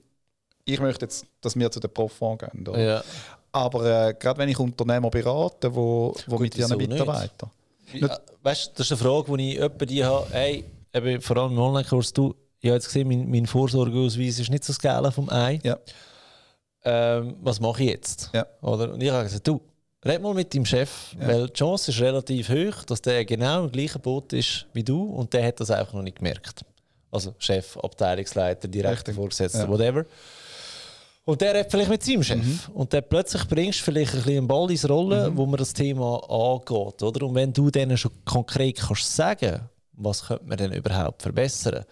ich möchte jetzt, dass wir zu den Proffonds gehen. Ja. Aber äh, gerade wenn ich Unternehmer berate, wo, wo Gut, mit ihren Mitarbeitern. Nicht. Nicht, weißt, das ist eine Frage, die ich öppe die habe. Hey, eben, vor allem im Online-Kurs, du, ich habe jetzt gesehen, mein, mein Vorsorgeausweis ist nicht so Geld vom Ei. Ja. Ähm, was mache ich jetzt? Ja. Oder? Und ich habe gesagt, du, Red mal mit deinem Chef, ja. weil die Chance ist relativ hoch, dass der genau im gleichen Boot ist wie du und der hat das einfach noch nicht gemerkt. Also Chef, Abteilungsleiter, direkter Vorgesetzter, whatever. Und der redet vielleicht mit seinem Chef. Mhm. Und dann plötzlich bringst du vielleicht ein bisschen einen Ball ins Rollen, mhm. wo man das Thema angeht. Oder? Und wenn du denen schon konkret kannst sagen was könnte man denn überhaupt verbessern?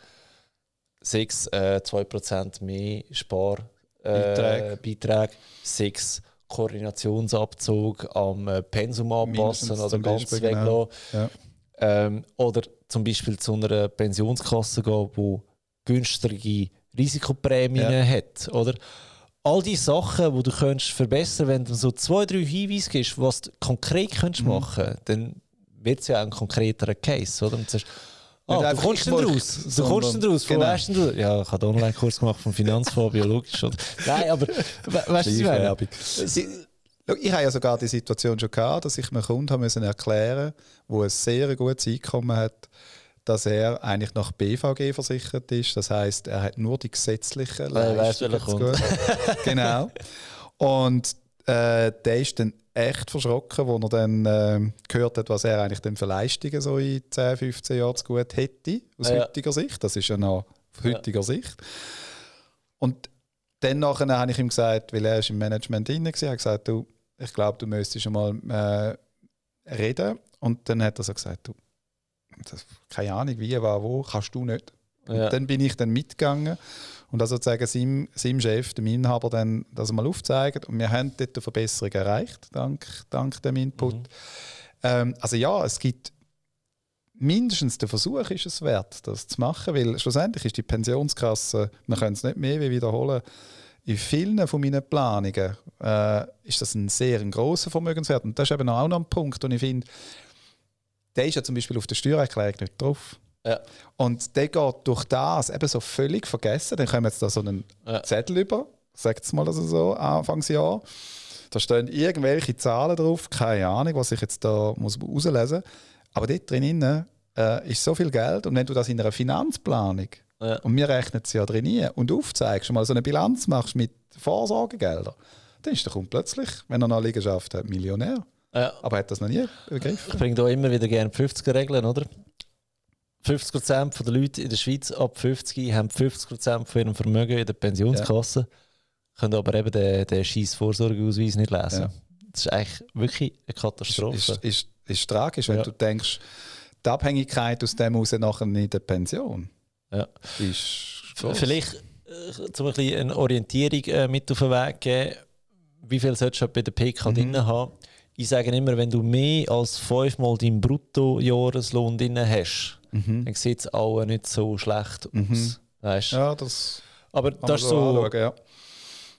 Sechs, äh, 2% mehr Sparbeitrag, äh, sechs Koordinationsabzug am äh, Pensum anpassen oder ganz Beispiel, weglassen. Genau. Ja. Ähm, oder zum Beispiel zu einer Pensionskasse gehen, die günstige Risikoprämien ja. hat. Oder? All die Sachen, die du könntest verbessern wenn du so zwei, drei Hinweise gibst, was du konkret könntest mhm. machen könntest, dann wird es ja ein konkreterer Case. Oder? Und du sagst, Ah, du kommst denn raus? Du kommst denn raus? Genau. weißt du? Ja, ich habe einen Online-Kurs gemacht vom Finanzfabio, [laughs] logisch. Nein, aber weißt du, was ich meine? Ich habe ja sogar die Situation schon gehabt, dass ich einem Kunden müssen erklären musste, der ein sehr gutes Einkommen hat, dass er eigentlich nach BVG versichert ist. Das heißt, er hat nur die gesetzlichen Leistungen. Ich weiss, [laughs] genau. Und äh, der ist dann echt verschrocken, als er dann äh, gehört hat, was er eigentlich für Leistungen so in 10, 15 Jahren zu gut hätte, aus ja. heutiger Sicht. Das ist ja noch aus heutiger ja. Sicht. Und dann nachher habe ich ihm gesagt, weil er ist im Management drin war, habe gesagt, du, ich glaube, du müsstest schon mal äh, reden. Und dann hat er so gesagt, du, das, keine Ahnung, wie, war, wo, kannst du nicht. Ja. Und dann bin ich dann mitgegangen und also sozusagen seinem, seinem Chef, dem Inhaber, dann das mal aufzeigen. Und wir haben dort eine Verbesserung erreicht, dank, dank dem Input. Mhm. Ähm, also ja, es gibt mindestens der Versuch ist es wert, das zu machen, weil schlussendlich ist die Pensionskasse, man kann es nicht mehr wiederholen, in vielen von meinen Planungen äh, ist das ein sehr ein grosser Vermögenswert. Und das ist eben auch noch ein Punkt, und ich finde, der ist ja zum Beispiel auf der Steuererklärung nicht drauf. Ja. Und der geht durch das eben so völlig vergessen. Dann kommen jetzt da so einen ja. Zettel über, sagt es mal also so, Anfangsjahr. Da stehen irgendwelche Zahlen drauf, keine Ahnung, was ich jetzt da muss auslesen muss. Aber dort drin äh, ist so viel Geld. Und wenn du das in einer Finanzplanung, ja. und wir rechnen es ja drin, und aufzeigst, schon mal so eine Bilanz machst mit Vorsorgegeldern, dann ist der plötzlich, wenn er eine Liegenschaft hat, Millionär. Ja. Aber hat das noch nie begriffen? Ich bringe da immer wieder gerne 50er-Regeln, oder? 50% der Leute in der Schweiz ab 50 haben 50% von ihrem Vermögen in der Pensionskasse, ja. können aber eben den, den scheiß Vorsorgeausweis nicht lesen. Ja. Das ist eigentlich wirklich eine Katastrophe. Ist, ist, ist, ist tragisch, wenn ja. du denkst, die Abhängigkeit aus dem heraus nachher in der Pension ja. ist groß. Vielleicht äh, zum ein eine Orientierung äh, mit auf den Weg geben, wie viel solltest du bei der PK mhm. drin haben? Ich sage immer, wenn du mehr als fünfmal deinen Bruttojahreslohn drin hast, mhm. dann sieht es auch nicht so schlecht aus. Mhm. Weißt? Ja, das Aber das ist so, anschauen, ja.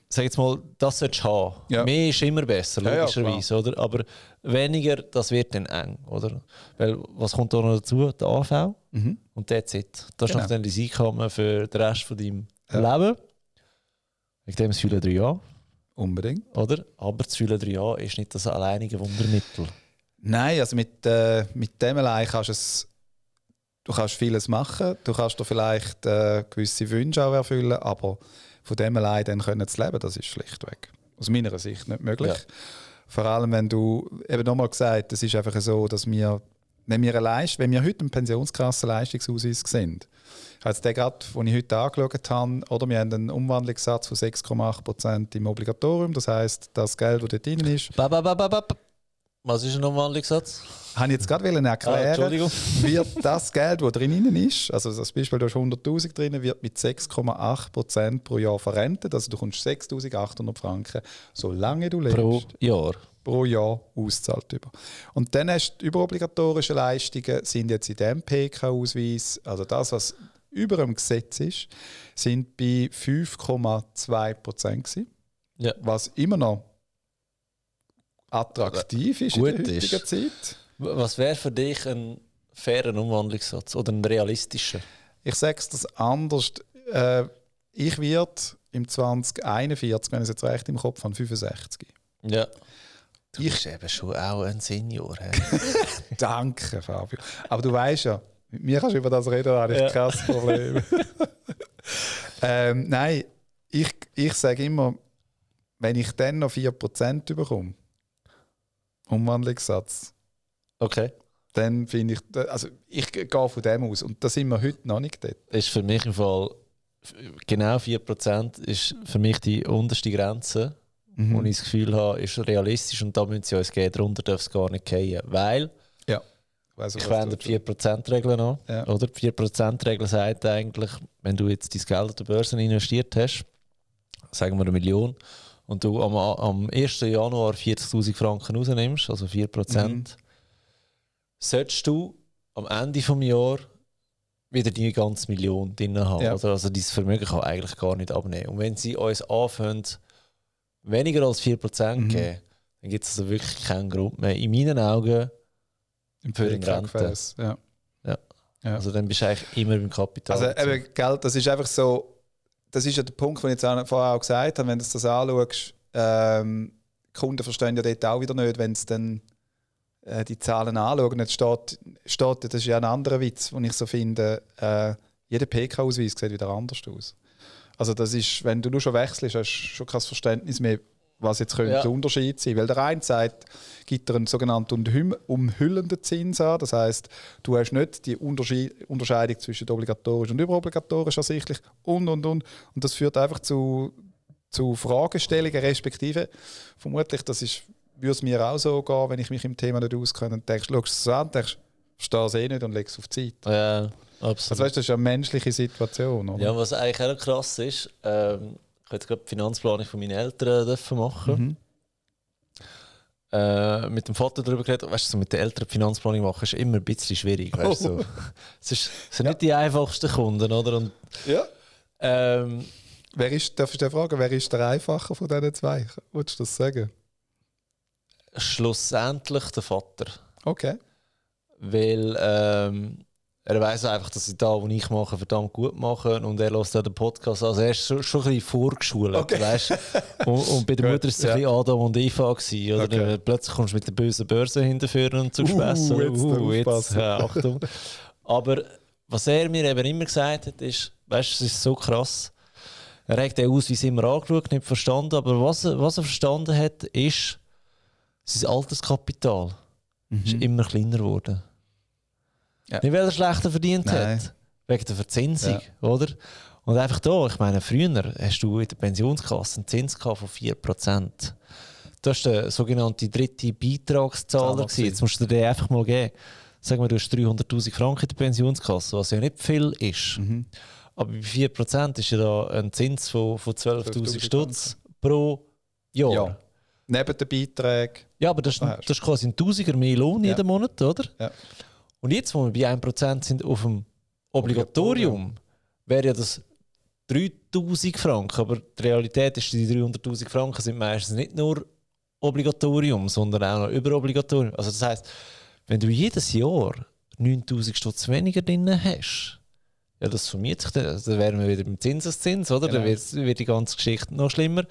sag jetzt mal, das solltest du haben. Ja. Mehr ist immer besser, Ja, ja, logischerweise, oder? Aber weniger, das wird dann eng, oder? Weil, was kommt da noch dazu? Der AV Mhm. und that's it. Das ist Genau. noch dann dein Einkommen für den Rest von deinem Ja. Leben. Wegen dem Fühlen 3a, Unbedingt. oder? Aber das Fühlen 3a ist nicht das alleinige Wundermittel. Nein, also mit, äh, mit dem allein kannst du es. Du kannst vieles machen, du kannst dir vielleicht äh, gewisse Wünsche auch erfüllen, aber von dem allein dann können zu leben, das ist schlichtweg aus meiner Sicht nicht möglich. Ja. Vor allem, wenn du eben nochmal gesagt, es ist einfach so, dass wir, wenn wir, eine Leist wenn wir heute einen Pensionskassenleistungsausweis sehen, als der gerade, den ich heute angeschaut habe, oder wir haben einen Umwandlungssatz von 6,8% im Obligatorium, das heißt, das Geld, das dort drin ist, Ba, ba, ba. Was ist ein Umwandlungssatz? habe ich jetzt gerade Ah, erklären, Entschuldigung. wird das Geld, das drin ist, also das Beispiel, du hast 100'000 drin, wird mit 6,8% pro Jahr verrentet. Also du kommst 6'800 Franken, solange du lebst, Pro Jahr. pro Jahr auszahlt über. Und dann hast du die überobligatorischen Leistungen, sind jetzt in dem PK-Ausweis, also das, was über dem Gesetz ist, sind bei 5,2% gewesen, Ja. was immer noch attraktiv ist Gut in der heutigen ist. Zeit. Was wäre für dich ein fairer Umwandlungssatz oder ein realistischer? Ich sage es das anders. Äh, ich werde im 2041, wenn ich es jetzt recht im Kopf habe, 65. Ja. Du Ich- bist eben schon auch ein Senior. [laughs] Danke, Fabio. Aber du weißt ja, mit mir kannst du über das reden, da habe ich Ja. kein [laughs] Problem. ähm, nein, ich, ich sage immer, wenn ich dann noch 4% bekomme, Umwandlungssatz, Okay. dann finde ich, also ich gehe von dem aus. Und da sind wir heute noch nicht dort. Ist für mich im Fall genau 4% ist für mich die unterste Grenze, Mhm. wo ich das Gefühl habe, ist realistisch und da müssen sie uns gehen, darunter darf es gar nicht gehen. Weil Weiss, ich wende die 4%-Regel an. Ja. Oder die 4%-Regel sagt eigentlich, wenn du jetzt dein Geld an der Börse investiert hast, sagen wir eine Million, und du am, am 1. Januar 40.000 Franken rausnimmst, also 4%, Mhm. solltest du am Ende des Jahres wieder die ganze Million drin haben. Ja. Oder? Also dieses Vermögen kann eigentlich gar nicht abnehmen. Und wenn sie uns anfangen, weniger als 4% Mhm. geben, dann gibt es also wirklich keinen Grund mehr. In meinen Augen, Im den Rente. PK-Gefäß, Ja. Ja. also dann bist du eigentlich immer beim Kapital. Also eben, Geld, das ist einfach so, das ist ja der Punkt, den ich jetzt vorher auch gesagt habe, wenn du das anschaust, ähm, Kunden verstehen ja dort auch wieder nicht, wenn sie dann äh, die Zahlen anschauen. Jetzt steht, steht, das ist ja ein anderer Witz, den ich so finde, äh, jeder PK-Ausweis sieht wieder anders aus. Also das ist, wenn du nur schon wechselst, hast du schon kein Verständnis mehr, was jetzt könnte Ja. der Unterschied sein. Weil der eine sagt, gibt er einen sogenannten umhü- umhüllenden Zins an. Das heißt, du hast nicht die Unterschied Unterscheidung zwischen obligatorisch und überobligatorisch ersichtlich und und und. Und das führt einfach zu, zu Fragestellungen, respektive vermutlich, das ist, würde es mir auch so gehen, wenn ich mich im Thema nicht auskenne und denkst, schaust es an, denkst, verstehe es eh nicht und legst es auf die Zeit. ja, Also absolut. weißt, das ist eine menschliche Situation. Oder? ja, was eigentlich auch krass ist, ähm, jetzt gerade die Finanzplanung von meinen Eltern dürfen machen. Mhm. Äh, mit dem Vater darüber geredet, weißt du, so mit den Eltern die Finanzplanung machen ist immer ein bisschen schwierig. Weißt, du, so. [laughs] Es ist, sind nicht die einfachsten Kunden, oder? Und, Ja. ähm, Wer ist, darf ich dir fragen, wer ist der Einfacher von diesen zwei? Wolltest du das sagen? schlussendlich der Vater. Okay. Weil ähm, er weiß einfach, dass ich da, was ich mache, verdammt gut mache. Und er lässt den Podcast. Also er ist schon, schon ein bisschen vorgeschult. Okay. Weißt? [laughs] Und, und bei der Mutter war es ja. ein bisschen Adam und Eva. Gewesen, oder? Okay. Plötzlich kommst du mit der bösen Börse hinterführen und zu Uh, Späßen. jetzt aufpassen. ja, Achtung. Aber was er mir eben immer gesagt hat, ist, weißt du, es ist so krass. Er hat den Ausweis immer angeschaut, nicht verstanden. Aber was was er verstanden hat, ist, sein Alterskapital ist immer kleiner geworden. Ja. Nicht, weil er schlechter verdient Nein. hat, wegen der Verzinsung, oder? Und einfach da, ich meine, früher hast du in der Pensionskasse einen Zins von 4%. Das war der sogenannte dritte Beitragszahler. Zahler gewesen. Jetzt musst du dir den einfach mal geben. Sag mal, du hast 300'000 Franken in der Pensionskasse, was ja nicht viel ist. Mhm. Aber bei 4% ist ja da ein Zins von, von 12'000 12'000 Stutz pro Jahr. Ja. Neben den Beiträgen. Ja, aber das, ist- das ist quasi ein Tausiger mehr Lohn Ja. jeden Monat, oder? Ja. Und jetzt, wo wir bei 1% sind auf dem Obligatorium, wäre ja das 3000 Franken, aber die Realität ist, die 300.000 Franken sind meistens nicht nur Obligatorium, sondern auch noch Überobligatorium. Also das heißt, wenn du jedes Jahr 9000 Stutz weniger drin hast, ja, das summiert sich dann. Also dann wären wir wieder beim Zinseszins, oder? Genau. Dann wird, wird die ganze Geschichte noch schlimmer.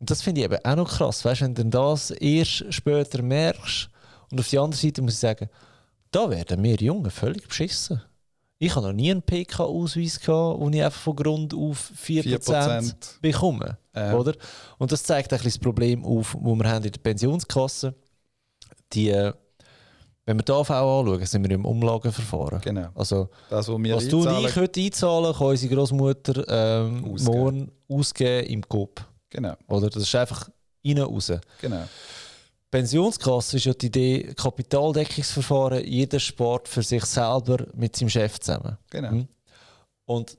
Und das finde ich eben auch noch krass, weißt, wenn du das erst später merkst. Und auf der anderen Seite muss ich sagen, da werden wir Jungen völlig beschissen. Ich habe noch nie einen PK-Ausweis gehabt, wo ich einfach von Grund auf 4%, 4%. bekomme. Ähm. Oder? Und das zeigt ein das Problem auf, wo wir haben in der Pensionskasse. Die, äh, wenn wir die AV anschauen, sind wir im Umlageverfahren. Genau. Also, das, was, was du und ich heute einzahlen, kann unsere Großmutter ähm, morgen ausgeben im Coop. Genau. Oder? Das ist einfach rein raus. Genau. Pensionskasse ist ja die Idee, Kapitaldeckungsverfahren, jeder spart für sich selber mit seinem Chef zusammen. Genau. Hm? Und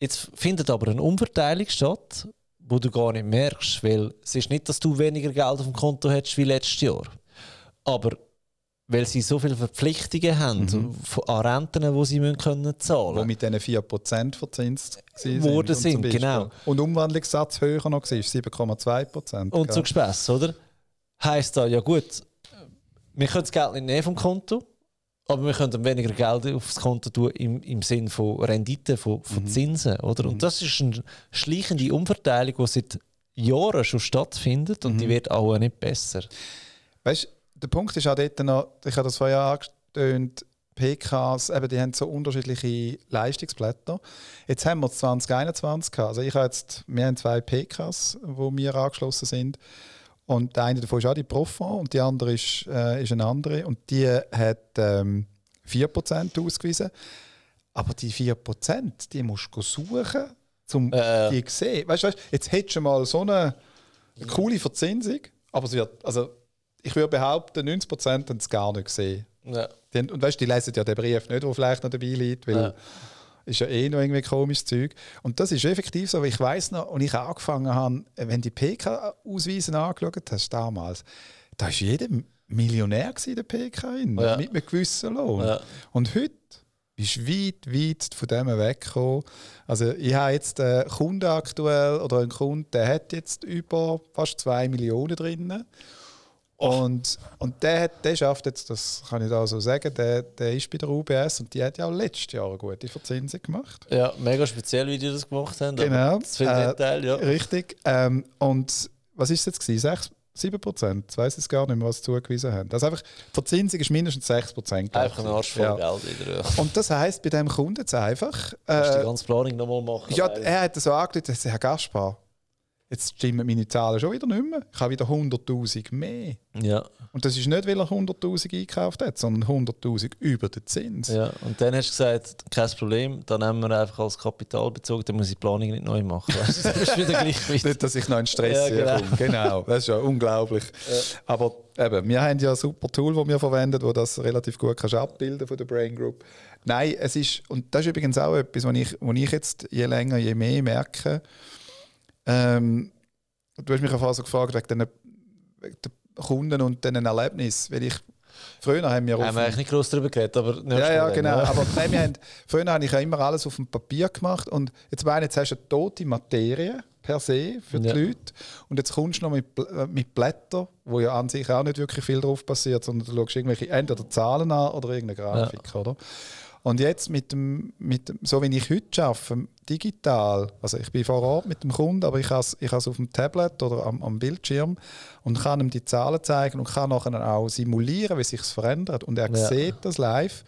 jetzt findet aber eine Umverteilung statt, wo du gar nicht merkst, weil es ist nicht, dass du weniger Geld auf dem Konto hättest wie letztes Jahr. Aber weil sie so viele Verpflichtungen haben mhm. an Renten, die sie müssen können zahlen müssen. Die mit diesen 4% verzinst worden sind. Genau. Und Umwandlungssatz höher noch war, 7,2%. Und so Gespäss, oder? Heisst da, ja gut, wir können das Geld nicht nehmen vom Konto, aber wir können weniger Geld aufs Konto tun im, im Sinne von Rendite, von, von mhm. Zinsen. Oder? Und mhm. das ist eine schleichende Umverteilung, die seit Jahren schon stattfindet und mhm. die wird auch nicht besser. Weißt der Punkt ist auch dort noch, ich habe das vorher angetönt, PKs, eben, die haben so unterschiedliche Leistungsblätter. Jetzt haben wir 2021 Also ich habe jetzt, wir haben zwei PKs, wo wir angeschlossen sind. Und der eine davon ist auch die Profond und die andere ist, äh, ist eine andere. Und die hat ähm, 4% ausgewiesen. Aber die 4%, die musst du suchen, um äh. die zu sehen. Weißt du, jetzt hättest du mal so eine, eine coole Verzinsung, aber es wird, also ich würde behaupten, 90% haben es gar nicht gesehen. Ja. Die, und weißt du, die lesen ja den Brief nicht, der vielleicht noch dabei liegt, weil ja ist ja eh noch irgendwie komisches Zeug. Und das ist effektiv so, weil ich weiß noch, und ich angefangen habe, wenn die PK-Ausweise angeschaut hast damals, da war jeder Millionär in der PK in, ja. mit einem gewissen Lohn. Ja. Und heute bist du weit, weit von dem weggekommen. Also ich habe jetzt einen Kunden aktuell, oder einen Kunden, der hat jetzt über fast 2 Millionen drin. Und, und der, der schafft jetzt, das kann ich da so sagen, der, der ist bei der UBS und die hat ja auch letztes Jahr eine gute Verzinsung gemacht. Ja, mega speziell, wie die das gemacht haben. Genau. Das finde ich äh, Teil, ja. Richtig. Ähm, und was ist es jetzt gewesen? 6, 7 Prozent? Ich weiß es gar nicht mehr, was sie zugewiesen haben. Also einfach, die Verzinsung ist mindestens 6 Prozent. Einfach ein Arsch voll ja. Geld wieder. Ja. Und das heisst bei diesem Kunden jetzt einfach... Äh, du die ganze Planung nochmal machen? Ja, er hat so angedeutet, Herr Gaspar, Jetzt stimmen meine Zahlen schon wieder nicht mehr. Ich habe wieder 100.000 mehr. Ja. Und das ist nicht, weil er 100.000 eingekauft hat, sondern 100.000 über den Zins. Ja, und dann hast du gesagt, kein Problem, dann nehmen wir einfach als Kapitalbezug, dann muss ich die Planung nicht neu machen. [laughs] Das ist wieder gleich nicht, dass ich noch in Stress ja, genau. Genau, das ist ja unglaublich. Ja. Aber eben, wir haben ja ein super Tool, das wir verwenden, wo das relativ gut kannst abbilden von der Brain Group. Nein, es ist, und das ist übrigens auch etwas, was ich, was ich jetzt je länger, je mehr merke, ähm, du hast mich auch vorher so gefragt wegen den, wegen den Kunden und diesen Erlebnissen. Weil ich, früher haben wir... Haben wir eigentlich nicht groß darüber geredet, aber... Ja, ja, genau. Aber nein, wir haben, früher habe ich ja immer alles auf dem Papier gemacht und jetzt meine jetzt hast du eine tote Materie per se für die ja. Leute und jetzt kommst du noch mit, äh, mit Blättern, wo ja an sich auch nicht wirklich viel drauf passiert, sondern du schaust irgendwelche entweder Zahlen an oder irgendeine Grafik, ja. oder? Und jetzt mit dem, mit dem, so wie ich heute arbeite, digital, also ich bin vor Ort mit dem Kunden, aber ich habe es ich auf dem Tablet oder am, am, Bildschirm und kann ihm die Zahlen zeigen und kann nachher auch simulieren, wie sich es verändert. Und er ja. sieht das live,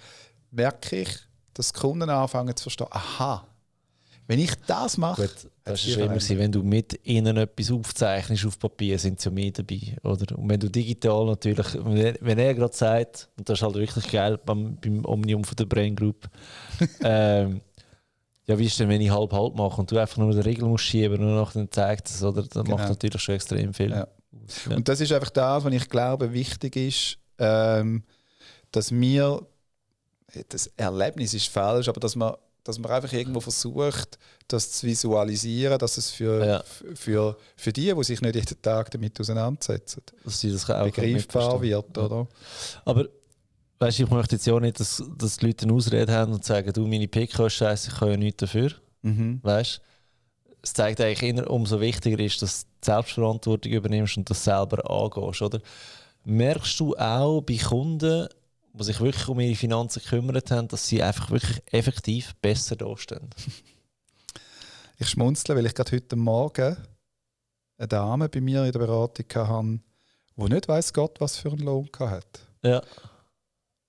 merke ich, dass die Kunden anfangen zu verstehen, aha, wenn ich das mache. Gut, das ist immer so, wenn du mit ihnen etwas aufzeichnest auf Papier, sind sie ja mehr dabei. Oder? Und wenn du digital natürlich, wenn er gerade sagt, und das ist halt wirklich geil beim, beim Omnium von der Brain Group, [laughs] ähm, ja, wie ist denn, wenn ich halb-halb mache und du einfach nur die Regel musst schieben und nachher zeigt es, oder? Das genau. macht natürlich schon extrem viel. Ja. Ja. Und das ist einfach das, was ich glaube, wichtig ist, ähm, dass wir, das Erlebnis ist falsch, aber dass man dass man einfach irgendwo versucht, das zu visualisieren, dass es für, ja. für, für die, die sich nicht jeden Tag damit auseinandersetzen, dass sie das auch begreifbar wird. Oder? Aber weißt, ich möchte jetzt ja nicht, dass, dass die Leute eine Ausrede haben und sagen, du, meine PK ist scheiße, ich kann ja nichts dafür. Mhm. Weißt Es zeigt eigentlich immer, umso wichtiger ist, dass du Selbstverantwortung übernimmst und das selber angehst. Oder? Merkst du auch bei Kunden, die sich wirklich um ihre Finanzen gekümmert haben, dass sie einfach wirklich effektiv besser dastehen? [laughs] ich schmunzle, weil ich gerade heute Morgen eine Dame bei mir in der Beratung hatte, die nicht weiß Gott, was für einen Lohn hat. Ja.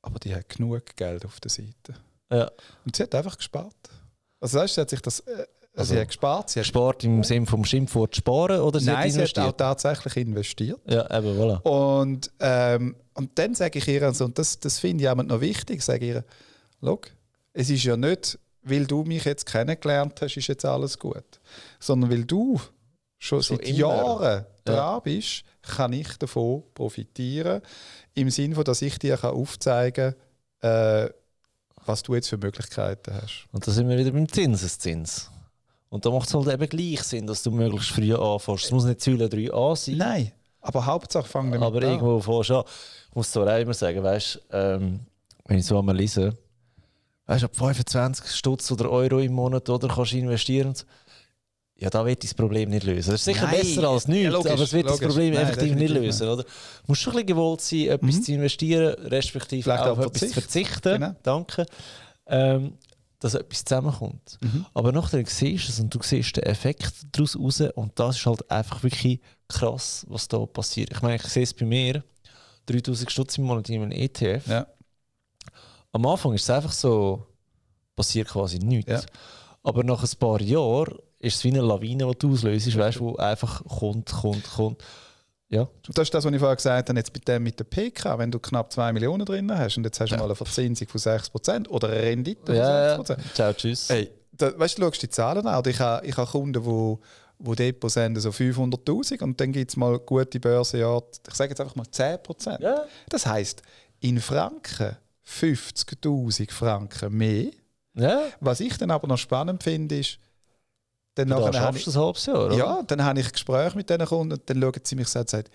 Aber die hat genug Geld auf der Seite. Ja. Und sie hat einfach gespart. Also weißt, sie hat sich das. Also, sie hat gespart. Sie hat gespart im Sinne vom Schimpfwort sparen oder sie Nein, hat investiert? sie hat auch tatsächlich investiert. Ja, eben, voilà. Und, ähm, und dann sage ich ihr, also, und das, das finde ich auch noch wichtig, sage ich ihr, schau, es ist ja nicht, weil du mich jetzt kennengelernt hast, ist jetzt alles gut. Sondern weil du schon so seit immer. Jahren ja. dran bist, kann ich davon profitieren. Im Sinne, dass ich dir aufzeigen kann, äh, was du jetzt für Möglichkeiten hast. Und da sind wir wieder beim Zinseszins. Und da macht es halt eben gleich Sinn, dass du möglichst früh anfängst. Es muss nicht Säule 3a sein. Nein, aber Hauptsache fangen wir Aber irgendwo fängst du an. Ich muss zwar auch immer sagen, weißt, ähm, wenn ich so einmal lese, weißt, ab 25 Stutz oder Euro im Monat oder, kannst du investieren. Ja, da wird das Problem nicht lösen. Das ist sicher Nein. besser als nichts, ja, logisch, aber es wird logisch. das Problem Nein, effektiv nicht lösen. Oder? Du musst schon ein bisschen gewollt sein, etwas mhm. zu investieren, respektive Vielleicht auch auf etwas zu verzichten. Genau. Danke. Ähm, dass etwas zusammenkommt. Mhm. Aber nachher siehst du es und du siehst den Effekt daraus raus und das ist halt einfach wirklich krass, was da passiert. Ich meine, ich sehe es bei mir, 3000 Stutz im Monat in einem ETF. Ja. Am Anfang ist es einfach so, passiert quasi nichts. Ja. Aber nach ein paar Jahren ist es wie eine Lawine, die du auslöst, weißt, die einfach kommt, kommt, kommt. Ja. Das ist das, was ich vorher gesagt habe, jetzt mit dem mit der PK, wenn du knapp 2 Millionen drin hast und jetzt hast du ja. mal eine Verzinsung von 6% oder eine Rendite ja, von 6%. Ja. Ciao, tschüss. Hey, da, weißt du, schaust die Zahlen an. Ich habe, ich habe Kunden, die wo Depots haben so 500'000 und dann gibt es mal gute Börsenjahre, ich sage jetzt einfach mal 10%. Ja. Das heisst, in Franken 50'000 Franken mehr. Ja. Was ich dann aber noch spannend finde, ist, dann nachher schaffst du ein halbes Jahr, oder? Ja, dann habe ich Gespräche mit diesen Kunden und dann schauen sie mich so und sagen,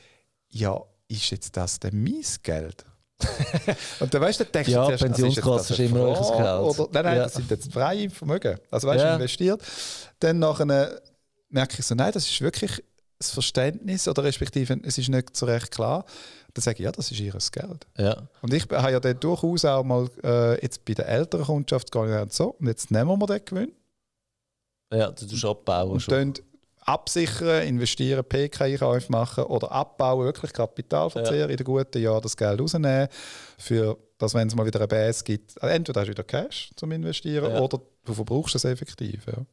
ja, ist jetzt das denn mein Geld? [laughs] und dann weißt du, denkst ja, du zuerst, Pensionskasse ist, ist immer euch Geld. Oder, nein, nein, ja. das sind jetzt freie Vermögen. Also weißt du, ja. investiert. Dann nachher merke ich so, nein, das ist wirklich das Verständnis oder respektive es ist nicht so recht klar. Dann sage ich, ja, das ist ihr Geld. Ja. Und ich habe ja dann durchaus auch mal äh, jetzt bei der älteren Kundschaft gar nicht so, und jetzt nehmen wir den Gewinn ja, du tust abbauen. Und schon. absichern, investieren, PK-Einkäufe machen oder abbauen, wirklich Kapitalverzehr ja. in den guten Jahren das Geld rausnehmen, für dass wenn es mal wieder eine Base gibt, also entweder hast du wieder Cash zum Investieren ja. oder du verbrauchst es effektiv. Ja.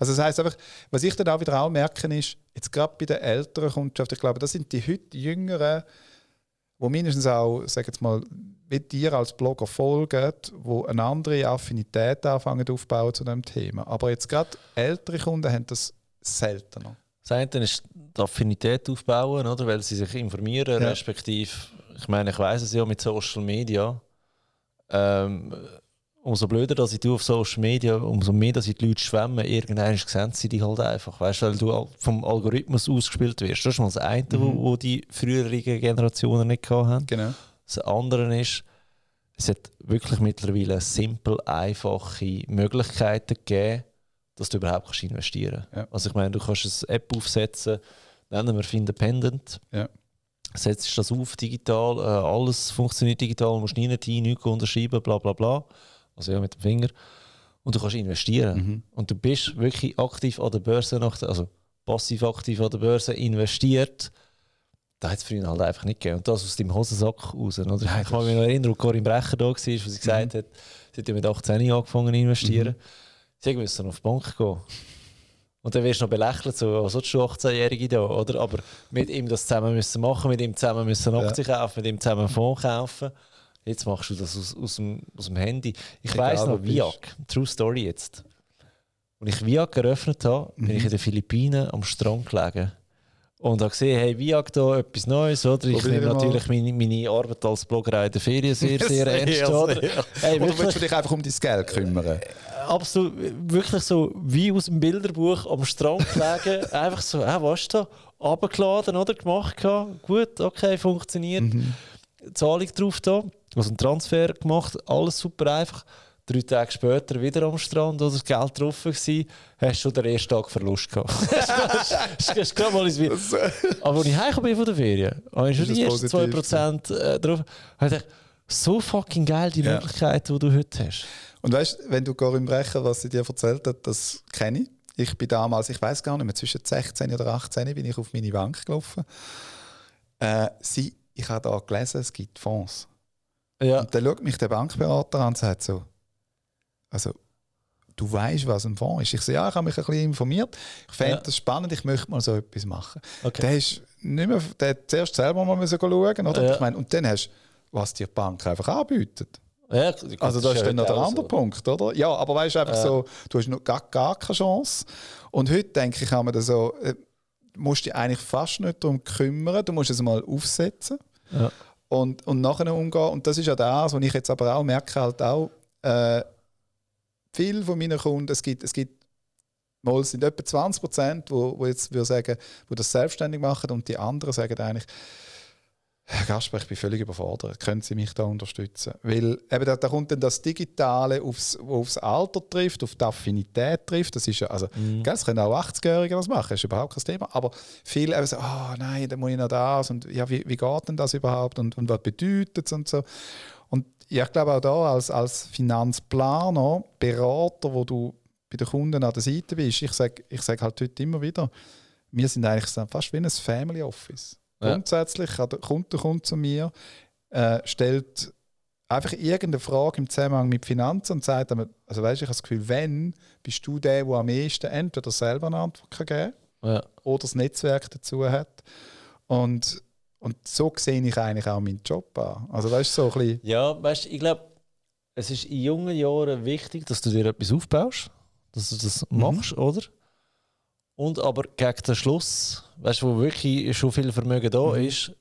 Also das heißt einfach, was ich dann auch wieder auch merke, ist, jetzt gerade bei der älteren Kundschaft, ich glaube, das sind die heute Jüngeren, wo mindestens auch, sag jetzt mal, wie dir als Blogger folgen, wo eine andere Affinität anfangen aufbauen zu dem Thema. Aber jetzt gerade ältere Kunden haben das seltener. Das eine ist die Affinität aufbauen, oder? weil sie sich informieren, ja. respektive, ich meine, ich weiß es ja mit Social Media. Ähm, umso blöder, dass ich du auf Social Media, umso mehr, dass ich die Leute schwemmen, irgendwann sehen sie dich halt einfach, weißt, weil du vom Algorithmus ausgespielt wirst. Das ist mal das eine, mhm. wo, wo die früheren Generationen nicht hatten. Genau. Das andere ist, es hat wirklich mittlerweile simpel, einfache Möglichkeiten gegeben, dass du überhaupt kannst investieren kannst. Ja. Also ich meine, du kannst eine App aufsetzen, nennen wir Independent. Ja. Setzt das auf digital, äh, alles funktioniert digital, musst nie rein, nichts unterschreiben, bla bla bla also ja mit dem Finger. Und du kannst investieren. Mhm. Und du bist wirklich aktiv an der Börse, nach also passiv aktiv an der Börse investiert. Da hat es früher halt einfach nicht gegeben. Und das aus deinem Hosensack raus. Oder? Ja, ich kann mich noch erinnern, wo Corinne Brecher da war, wo sie mhm. gesagt hat, sie hat mit 18 angefangen zu investieren. Mhm. Sie musste auf die Bank gehen. Und dann wirst du noch belächelt, so, was du 18-Jährige da, oder? Aber mit ihm das zusammen müssen machen, mit ihm zusammen müssen Aktien ja. kaufen, mit ihm zusammen Fonds kaufen. Jetzt machst du das aus, aus, dem, aus dem Handy. Ich weiß noch, Viag, True Story jetzt. Als ich Viag eröffnet habe, mhm. bin ich in den Philippinen am Strand gelegen. Und habe gesehen, hey, Viag da etwas Neues, oder? Ich nehme natürlich meine, meine Arbeit als Blogger in der Ferien sehr, [laughs] sehr ernst, oder? Hey, oder willst du dich einfach um dein Geld kümmern? Äh, absolut, wirklich so wie aus dem Bilderbuch am Strand gelegen. [laughs] einfach so, äh, was da? Abgeladen, oder? Gemacht, gut, okay, funktioniert. Mhm. Zahlung drauf da also einen Transfer gemacht, alles super einfach. Drei Tage später wieder am Strand oder das Geld drauf gewesen, hast du schon den ersten Tag Verlust gehabt. [laughs] das ist gerade mal Video. Aber als ich heimgekommen bin von der Ferien, habe ich schon die ersten positiv, 2% äh, drauf. Habe ich gedacht, so fucking geil die Ja. Möglichkeiten, die du heute hast. Und weißt du, wenn du Corinne Brecher, was sie dir erzählt hat, das kenne ich. Ich bin damals, ich weiß gar nicht mehr, zwischen 16 oder 18 bin ich auf meine Bank gelaufen. Äh, sie, ich habe da gelesen, es gibt Fonds. Ja. Und dann schaut mich der Bankberater an und sagt so, also du weißt, was ein Fonds ist. Ich sage, ja, ich habe mich ein bisschen informiert. Ich fände Ja. das spannend, ich möchte mal so etwas machen. Okay. Der, ist nicht mehr, der hat zuerst selber mal müssen schauen oder? Ja. Ich meine, und dann hast du, was dir die Bank einfach anbietet. Ja, Also das ist dann noch der andere so. Punkt, oder? Ja, aber weißt du einfach so, du hast noch gar, gar keine Chance. Und heute denke ich, man das so, äh, musst dich eigentlich fast nicht darum kümmern, du musst es mal aufsetzen und, und nachher umgehen. Und das ist ja das, was ich jetzt aber auch merke, halt auch, äh, viele von meinen Kunden, es gibt, es gibt mal sind etwa 20 Prozent, wo, wo jetzt würde sagen, wo das selbstständig machen und die anderen sagen eigentlich, Herr Gasper, ich bin völlig überfordert. Können Sie mich da unterstützen? Weil eben da, da kommt dann das Digitale aufs, wo aufs Alter trifft, auf die Affinität trifft. Das ist ja, also, Mhm. gell, es können auch 80-Jährige das machen, das ist überhaupt kein Thema. Aber viele eben so, oh nein, dann muss ich noch das und ja, wie, wie geht denn das überhaupt und, und was bedeutet es und so. Ja, ich glaube auch da als, als Finanzplaner, Berater, wo du bei den Kunden an der Seite bist, ich sage ich sag halt heute immer wieder, wir sind eigentlich fast wie ein Family Office. Ja. Grundsätzlich, kann der Kunde kommt zu mir, äh, stellt einfach irgendeine Frage im Zusammenhang mit Finanzen und sagt, also weißt, ich habe das Gefühl, wenn, bist du der, der am ehesten entweder selber eine Antwort kann geben Ja. oder das Netzwerk dazu hat. Und, und so sehe ich eigentlich auch meinen Job an. Also weißt du, so ein bisschen, Ja, weißt ich glaube, es ist in jungen Jahren wichtig, dass du dir etwas aufbaust, dass du das Mhm. machst, oder? Und aber gegen den Schluss, weißt du, wo wirklich schon viel Vermögen da Mhm. ist,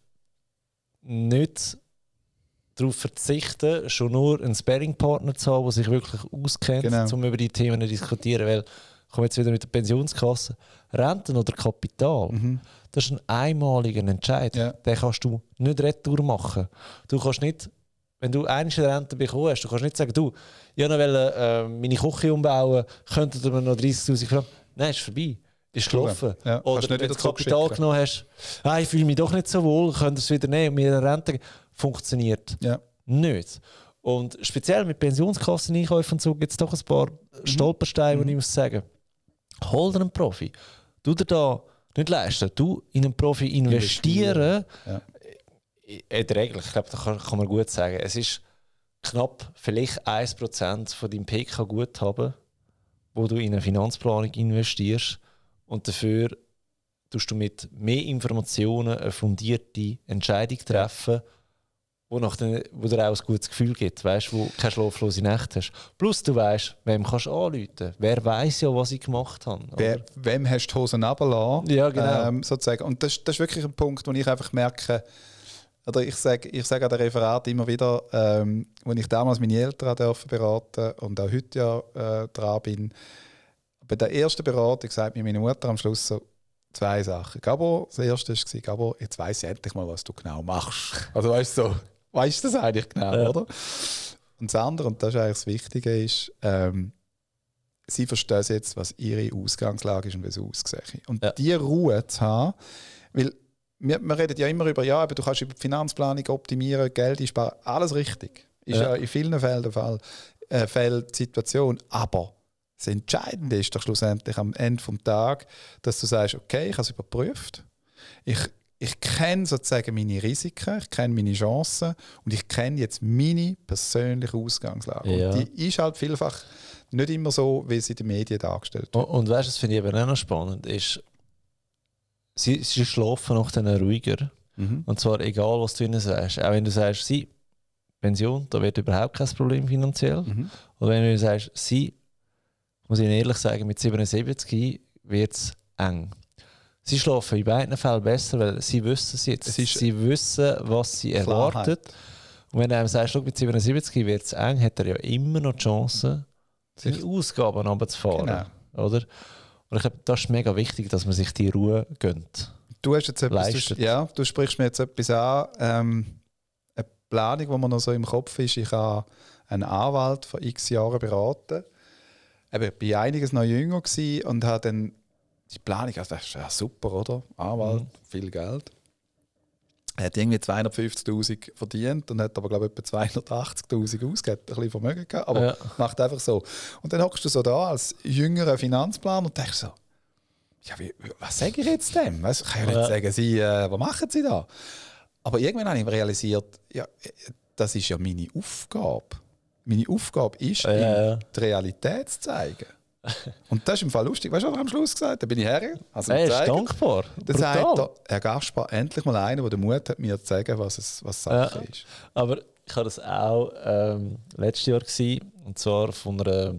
nicht darauf verzichten, schon nur einen Sparringpartner zu haben, der sich wirklich auskennt, Genau. um über die Themen zu diskutieren. Weil, ich komme jetzt wieder mit der Pensionskasse, Renten oder Kapital, mhm. Das ist ein einmaliger Entscheid. Ja. Den kannst du nicht retour machen. Du kannst nicht, wenn du eine Rente bekommen hast, du kannst nicht sagen, du, ich wollte äh, meine Küche umbauen, könntet ihr mir noch 30'000 Franken... Nein, ist vorbei. Ist gelaufen. Ja, Oder wenn du das Kapital genommen hast, ah, ich fühle mich doch nicht so wohl, könnt ihr es wieder nehmen und mir eine Rente geben. Funktioniert ja. nicht. Und speziell mit Pensionskasseneinkäufen und so gibt es doch ein paar Stolpersteine, Mhm. die ich muss sagen. Hol dir einen Profi. Du dir da nicht leisten. Du in einen Profi investieren. Ja. Erträglich, ich glaube, da kann, kann man gut sagen. Es ist knapp vielleicht 1% von deinem PK-Guthaben, wo du in eine Finanzplanung investierst. Und dafür tust du mit mehr Informationen eine fundierte Entscheidung treffen, wo, nach den, wo dir auch ein gutes Gefühl gibt, weißt, wo keine schlaflose Nacht hast. Plus du weißt, wem kannst du anrufen. Wer weiß ja, was ich gemacht habe. Wer, wem hast du die Hosen runtergelassen? Ja, genau. Ähm, sozusagen. Und das, das ist wirklich ein Punkt, wo ich einfach merke, oder ich sage ich sag an den Referat immer wieder, ähm, als ich damals meine Eltern dürfen beraten und auch heute ja äh, dran bin, bei der ersten Beratung sagt mir meine Mutter am Schluss so zwei Sachen. Gabo, das erste war, Gabo, jetzt weiss ich endlich mal, was du genau machst. Also weißt du, so, weißt du das eigentlich genau, Ja. oder? Und das andere, und das ist eigentlich das Wichtige, ist, ähm, sie verstehen jetzt, was ihre Ausgangslage ist und wie es aussieht. Und Ja. die Ruhe zu haben, weil wir, wir reden ja immer über, ja, aber du kannst über die Finanzplanung optimieren, Geld einsparen, alles richtig. Ist ja, Ja. in vielen Fällen der Fall, äh, Fällen die Situation. Aber das Entscheidende ist doch schlussendlich am Ende des Tages, dass du sagst, okay, ich habe es überprüft. Ich, ich kenne sozusagen meine Risiken, ich kenne meine Chancen und ich kenne jetzt meine persönliche Ausgangslage. Ja. Und die ist halt vielfach nicht immer so, wie sie in den Medien dargestellt wird. Und, und weißt du, das finde ich eben auch noch spannend, ist, sie, sie schlafen noch dann ruhiger. Mhm. Und zwar egal, was du ihnen sagst. Auch wenn du sagst, sie, Pension, da wird überhaupt kein Problem finanziell. Mhm. Oder wenn du sagst, sie, muss ich Ihnen ehrlich sagen, mit 77 wird es eng. Sie schlafen in beiden Fällen besser, weil sie wissen es jetzt. Es sie wissen, was sie Klarheit. erwartet. Und wenn du einem sagst, schau, mit 77 wird es eng, hat er ja immer noch die Chance, seine Sich- Ausgaben runterzufahren. Genau. Oder? Und ich glaube, das ist mega wichtig, dass man sich die Ruhe gönnt. Du hast jetzt etwas, Leistet. du, ja, du sprichst mir jetzt etwas an. Ähm, eine Planung, die mir noch so im Kopf ist. Ich habe einen Anwalt vor x Jahren beraten. Eben, ich war einiges noch jünger und habe dann die Planung, also das ist ja super, oder? Anwalt, Mhm. viel Geld. Er hat irgendwie 250'000 verdient und hat aber, glaube ich, etwa 280'000 ausgegeben. Ein bisschen Vermögen gehabt, aber Ja. macht einfach so. Und dann hockst du so da als jüngerer Finanzplaner und denkst so, ja, wie, was sage ich jetzt dem? Weißt, ich kann ja nicht sagen, Sie, äh, was machen Sie da? Aber irgendwann habe ich realisiert, ja, das ist ja meine Aufgabe. Meine Aufgabe ist, Ja, ja. die Realität zu zeigen. [laughs] Und das ist im Fall lustig. Weißt du, was er am Schluss gesagt hat? Da bin ich her. Also Er ist dankbar. Dann sagt er, Herr Gaspar, endlich mal einer, der den Mut hat, mir zu sagen, was, es, was Sache Ja. ist. Aber ich hatte das auch ähm, letztes Jahr gewesen, und zwar von einer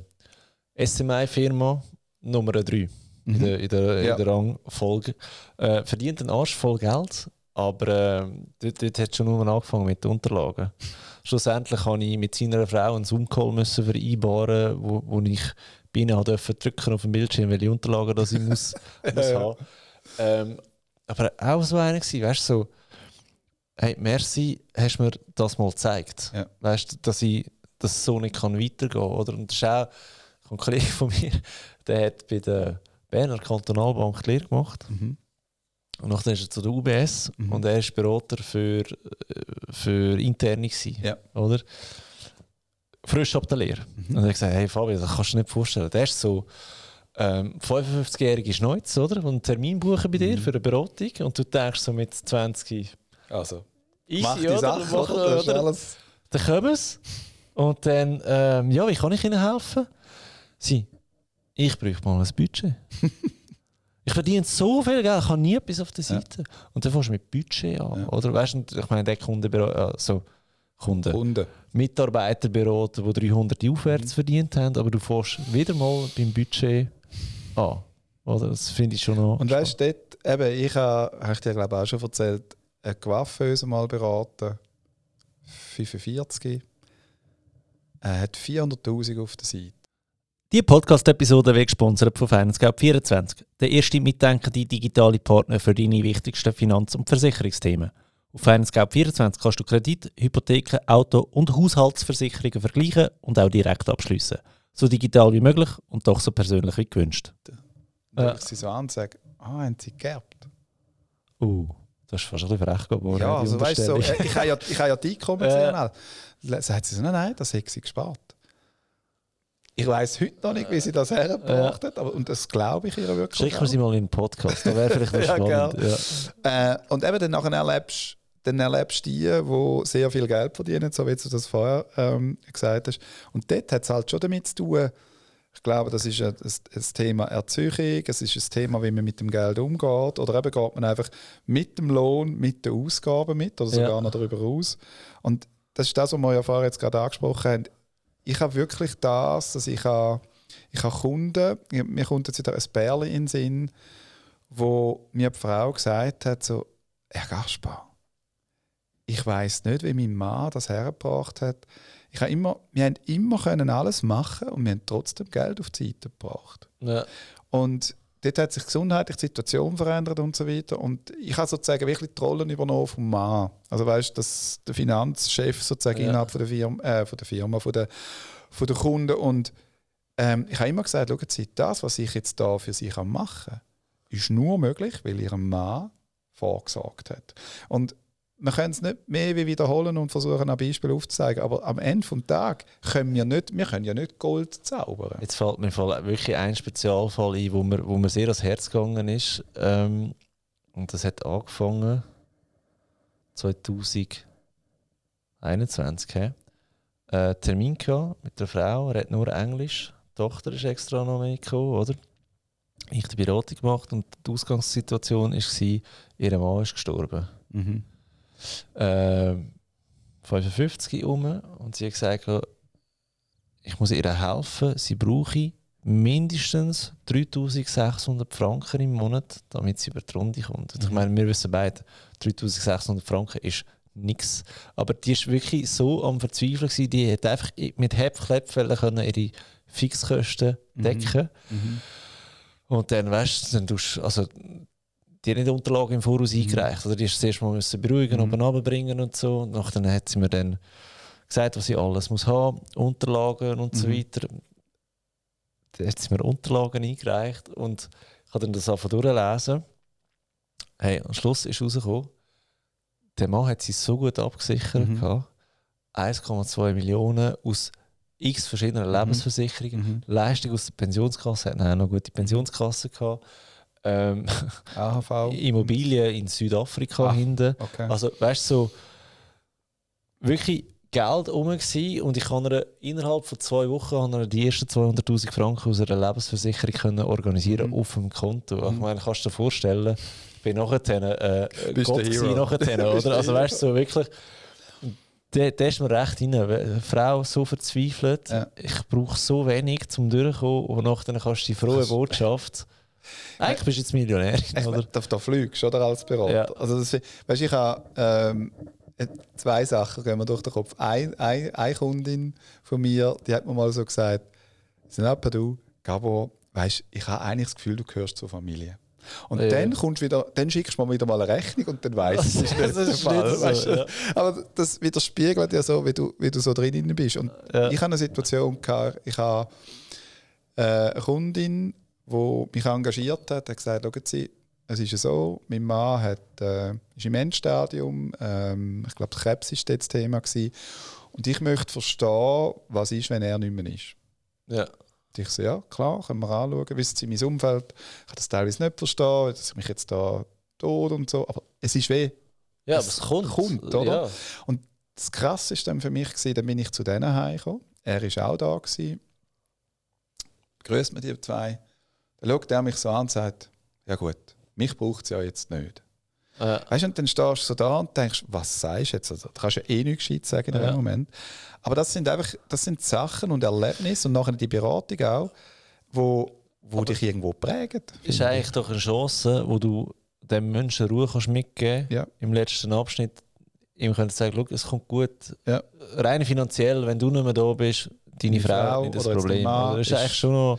SMI-Firma Nummer 3 in der, in der, Ja. in der Rangfolge. Äh, verdient einen Arsch voll Geld, aber äh, dort, dort hat schon nur angefangen mit den Unterlagen. [laughs] Schlussendlich habe ich mit seiner Frau einen Zoom-Call müssen vereinbaren, wo, wo ich bei ihnen habe dürfen drücken auf dem Bildschirm, welche Unterlagen das ich [laughs] muss, muss haben. Ähm, aber auch so einer gewesen, weißt du, so, hey, merci, hast mir das mal gezeigt. Ja. Weißt du, dass ich das so nicht kann weitergehen kann. Oder? Und das ist auch ein Kollege von mir, [laughs] der hat bei der Berner Kantonalbank die Lehre gemacht. Mhm. Und nachher ist er zu der UBS Mhm. und er ist Berater für, äh, für Interne. Gewesen, Ja. oder? Frisch ab der Lehre. Mhm. Und hat gesagt: Hey Fabio, das kannst du dir nicht vorstellen. Der ist so ähm, 55-jährige Schneuz, oder? Und einen Termin buchen bei Mhm. dir für eine Beratung. Und du denkst so mit 20 Also, easy, mach die oder? Sache, Mach- oder? Oder? alles. Dann kommen sie. Und dann, ähm, ja, wie kann ich Ihnen helfen? Sie, ich bräuchte mal ein Budget. [laughs] ich verdiene so viel Geld, ich habe nie etwas auf der Ja. Seite. Und dann fängst du mit Budget an. Ja. Oder weißt du, ich meine, der Kunde, also Kunden, Kunden. Mitarbeiter beraten, die 300 aufwärts Mhm. verdient haben, aber du fährst wieder mal beim Budget an. Oder? Das finde ich schon noch. Und weißt du, eben, ich habe, habe ich dir glaube auch schon erzählt, eine Coiffeuse mal beraten, 45, er hat 400'000 auf der Seite. Die Podcast-Episode wird gesponsert von FinanceGap24, der erste mitdenkende digitale Partner für deine wichtigsten Finanz- und Versicherungsthemen. Auf FinanceGap24 kannst du Kredit, Hypotheken, Auto- und Haushaltsversicherungen vergleichen und auch direkt abschließen. So digital wie möglich und doch so persönlich wie gewünscht. Dann schaue ich sie so an und sage, ah, haben sie geerbt? Uh, das ist fast ein bisschen frech geworden. ja, also weißt du, so, äh, ich habe ja, ich habe ja die [laughs] Einkommen. Dann sagt sie so, nein, nein, das hat sie gespart. Ich weiß heute noch nicht, wie sie das hergebracht hat, aber, und das glaube ich ihr wirklich. Schicken wir sie mal in den Podcast, da wäre vielleicht [laughs] noch Ja, spannend. Ja. Äh, und eben dann nachher erlebst dann erlebst du die, die sehr viel Geld verdienen, so wie du das vorher ähm, gesagt hast. Und dort hat es halt schon damit zu tun, ich glaube, das ist ein, Thema Erziehung, es ist ein Thema, wie man mit dem Geld umgeht. Oder eben geht man einfach mit dem Lohn, mit den Ausgaben mit oder sogar Ja. noch darüber raus. Und das ist das, was wir ja vorher jetzt gerade angesprochen haben. Ich habe wirklich das, dass ich habe, ich habe Kunden, mir kommt jetzt wieder ein Bärli in den Sinn, wo mir die Frau gesagt hat, so, Herr Gaspar, ich weiß nicht, wie mein Mann das hergebracht hat. Ich habe immer, wir haben immer können alles machen und wir haben trotzdem Geld auf die Seite gebracht. Ja. Und dort hat sich gesundheitlich die Situation verändert und so weiter. Und ich habe sozusagen wirklich die Rollen übernommen vom Mann. Also weißt du, dass der Finanzchef sozusagen Ja. innerhalb von der Firma, äh, von der Firma, von der, von der Kunden. Und ähm, ich habe immer gesagt, schauen Sie, das, was ich jetzt da für Sie machen kann, ist nur möglich, weil Ihr Mann vorgesorgt hat. Und wir können es nicht mehr wie wiederholen und versuchen, ein Beispiel aufzuzeigen. Aber am Ende des Tages können wir nicht, wir können ja nicht Gold zaubern. Jetzt fällt mir voll- wirklich ein Spezialfall ein, wo mir, wo mir sehr ans Herz gegangen ist. Ähm, und das hat angefangen 2021. He? Äh, Termin gehabt mit der Frau, er hat nur Englisch. Die Tochter ist extra noch mitgekommen, oder? Ich die Beratung gemacht und die Ausgangssituation war, ihr Mann ist gestorben. Mhm. Äh, 55 um und sie hat gesagt, ich muss ihr helfen, sie brauche mindestens 3600 Franken im Monat, damit sie über die Runde kommt. Und ich meine, wir wissen beide, 3600 Franken ist nichts. Aber die ist wirklich so am Verzweifeln, gewesen, die hat einfach mit Hebklepfellen können ihre Fixkosten Mhm. decken Mhm. und dann weißt du, dann tust, also die hat nicht Unterlagen im Voraus Mhm. eingereicht. Oder die du zuerst mal müssen beruhigen Mhm. und runterbringen und so. Und nachher hat sie mir dann gesagt, was ich alles muss haben, Unterlagen und so Mhm. weiter. Dann hat sie mir Unterlagen eingereicht und ich habe dann das einfach durchlesen. Hey, am Schluss ist rausgekommen, der Mann hat sich so gut abgesichert Mhm. gehabt. 1,2 Millionen aus x verschiedenen Lebensversicherungen. Mhm. Leistung aus der Pensionskasse, hat auch noch gute Pensionskasse gehabt. Ähm. [laughs] Immobilien in Südafrika Ah. hinten. Okay. Also, weißt du, so wirklich Geld rum gewesen und ich ihr, innerhalb von zwei Wochen die ersten 200.000 Franken aus einer Lebensversicherung können organisieren Mhm. auf dem Konto. Ich Mhm. meine, kannst du dir vorstellen, ich bin nachher äh, Bist Gott gewesen nachher, [laughs] oder? der Also weißt du, so wirklich, da da ist mir recht rein. Eine Frau so verzweifelt, Ja. ich brauche so wenig zum Durchkommen und nachher kannst du die frohe Botschaft. Eigentlich bist du jetzt Millionärin, Ich oder? da, da fliegst du oder, als Berater. Ja. Also das, weißt, ich habe ähm, äh, zwei Sachen gehen mir durch den Kopf. Ein, ein, eine Kundin von mir, die hat mir mal so gesagt, Sinapa, du, Gabo, weißt, ich habe eigentlich das Gefühl, du gehörst zur Familie. Und Ja. dann, kommst wieder, dann schickst du mir wieder mal eine Rechnung und dann weißt du, das [laughs] ist nicht Fall. nicht so, weißt du? ja. Aber das widerspiegelt ja so, wie du, wie du so drin bist. Und Ja. ich habe eine Situation gehabt, ich habe äh, eine Kundin, die mich engagiert hat, hat gesagt, schauen Sie, es ist ja so, mein Mann hat, äh, ist im Endstadium, ähm, ich glaube, Krebs war das Thema. Gewesen, und ich möchte verstehen, was ist, wenn er nicht mehr ist. Ja. Und ich so, ja, klar, können wir anschauen. Wissen Sie, mein Umfeld kann das teilweise nicht verstehen, dass ich mich jetzt da tot und so, aber es ist weh. Ja, Es aber es kommt. kommt, oder? Ja. Das Krasse dann für mich, gewesen, dann bin ich zu denen heimgekommen. Er war auch da. Gewesen. Grüßt mir die zwei. Dann schaut er mich so an und sagt, ja gut, mich braucht es ja jetzt nicht. Äh, Weißt du, und dann stehst du so da und denkst, was sagst du jetzt? Also, du kannst ja eh nichts gescheit sagen in Ja. dem Moment. Aber das sind einfach das sind Sachen und Erlebnisse und nachher die Beratung auch, wo, wo dich irgendwo prägen. ist eigentlich doch eine Chance, wo du dem Menschen Ruhe kannst mitgeben Ja. Im letzten Abschnitt ihm könntest sagen, «Schau, es kommt gut. Ja. Rein finanziell, wenn du nicht mehr da bist, deine Deine Frau, Frau nicht das Problem. dein Mann Also das ist ist- eigentlich schon noch.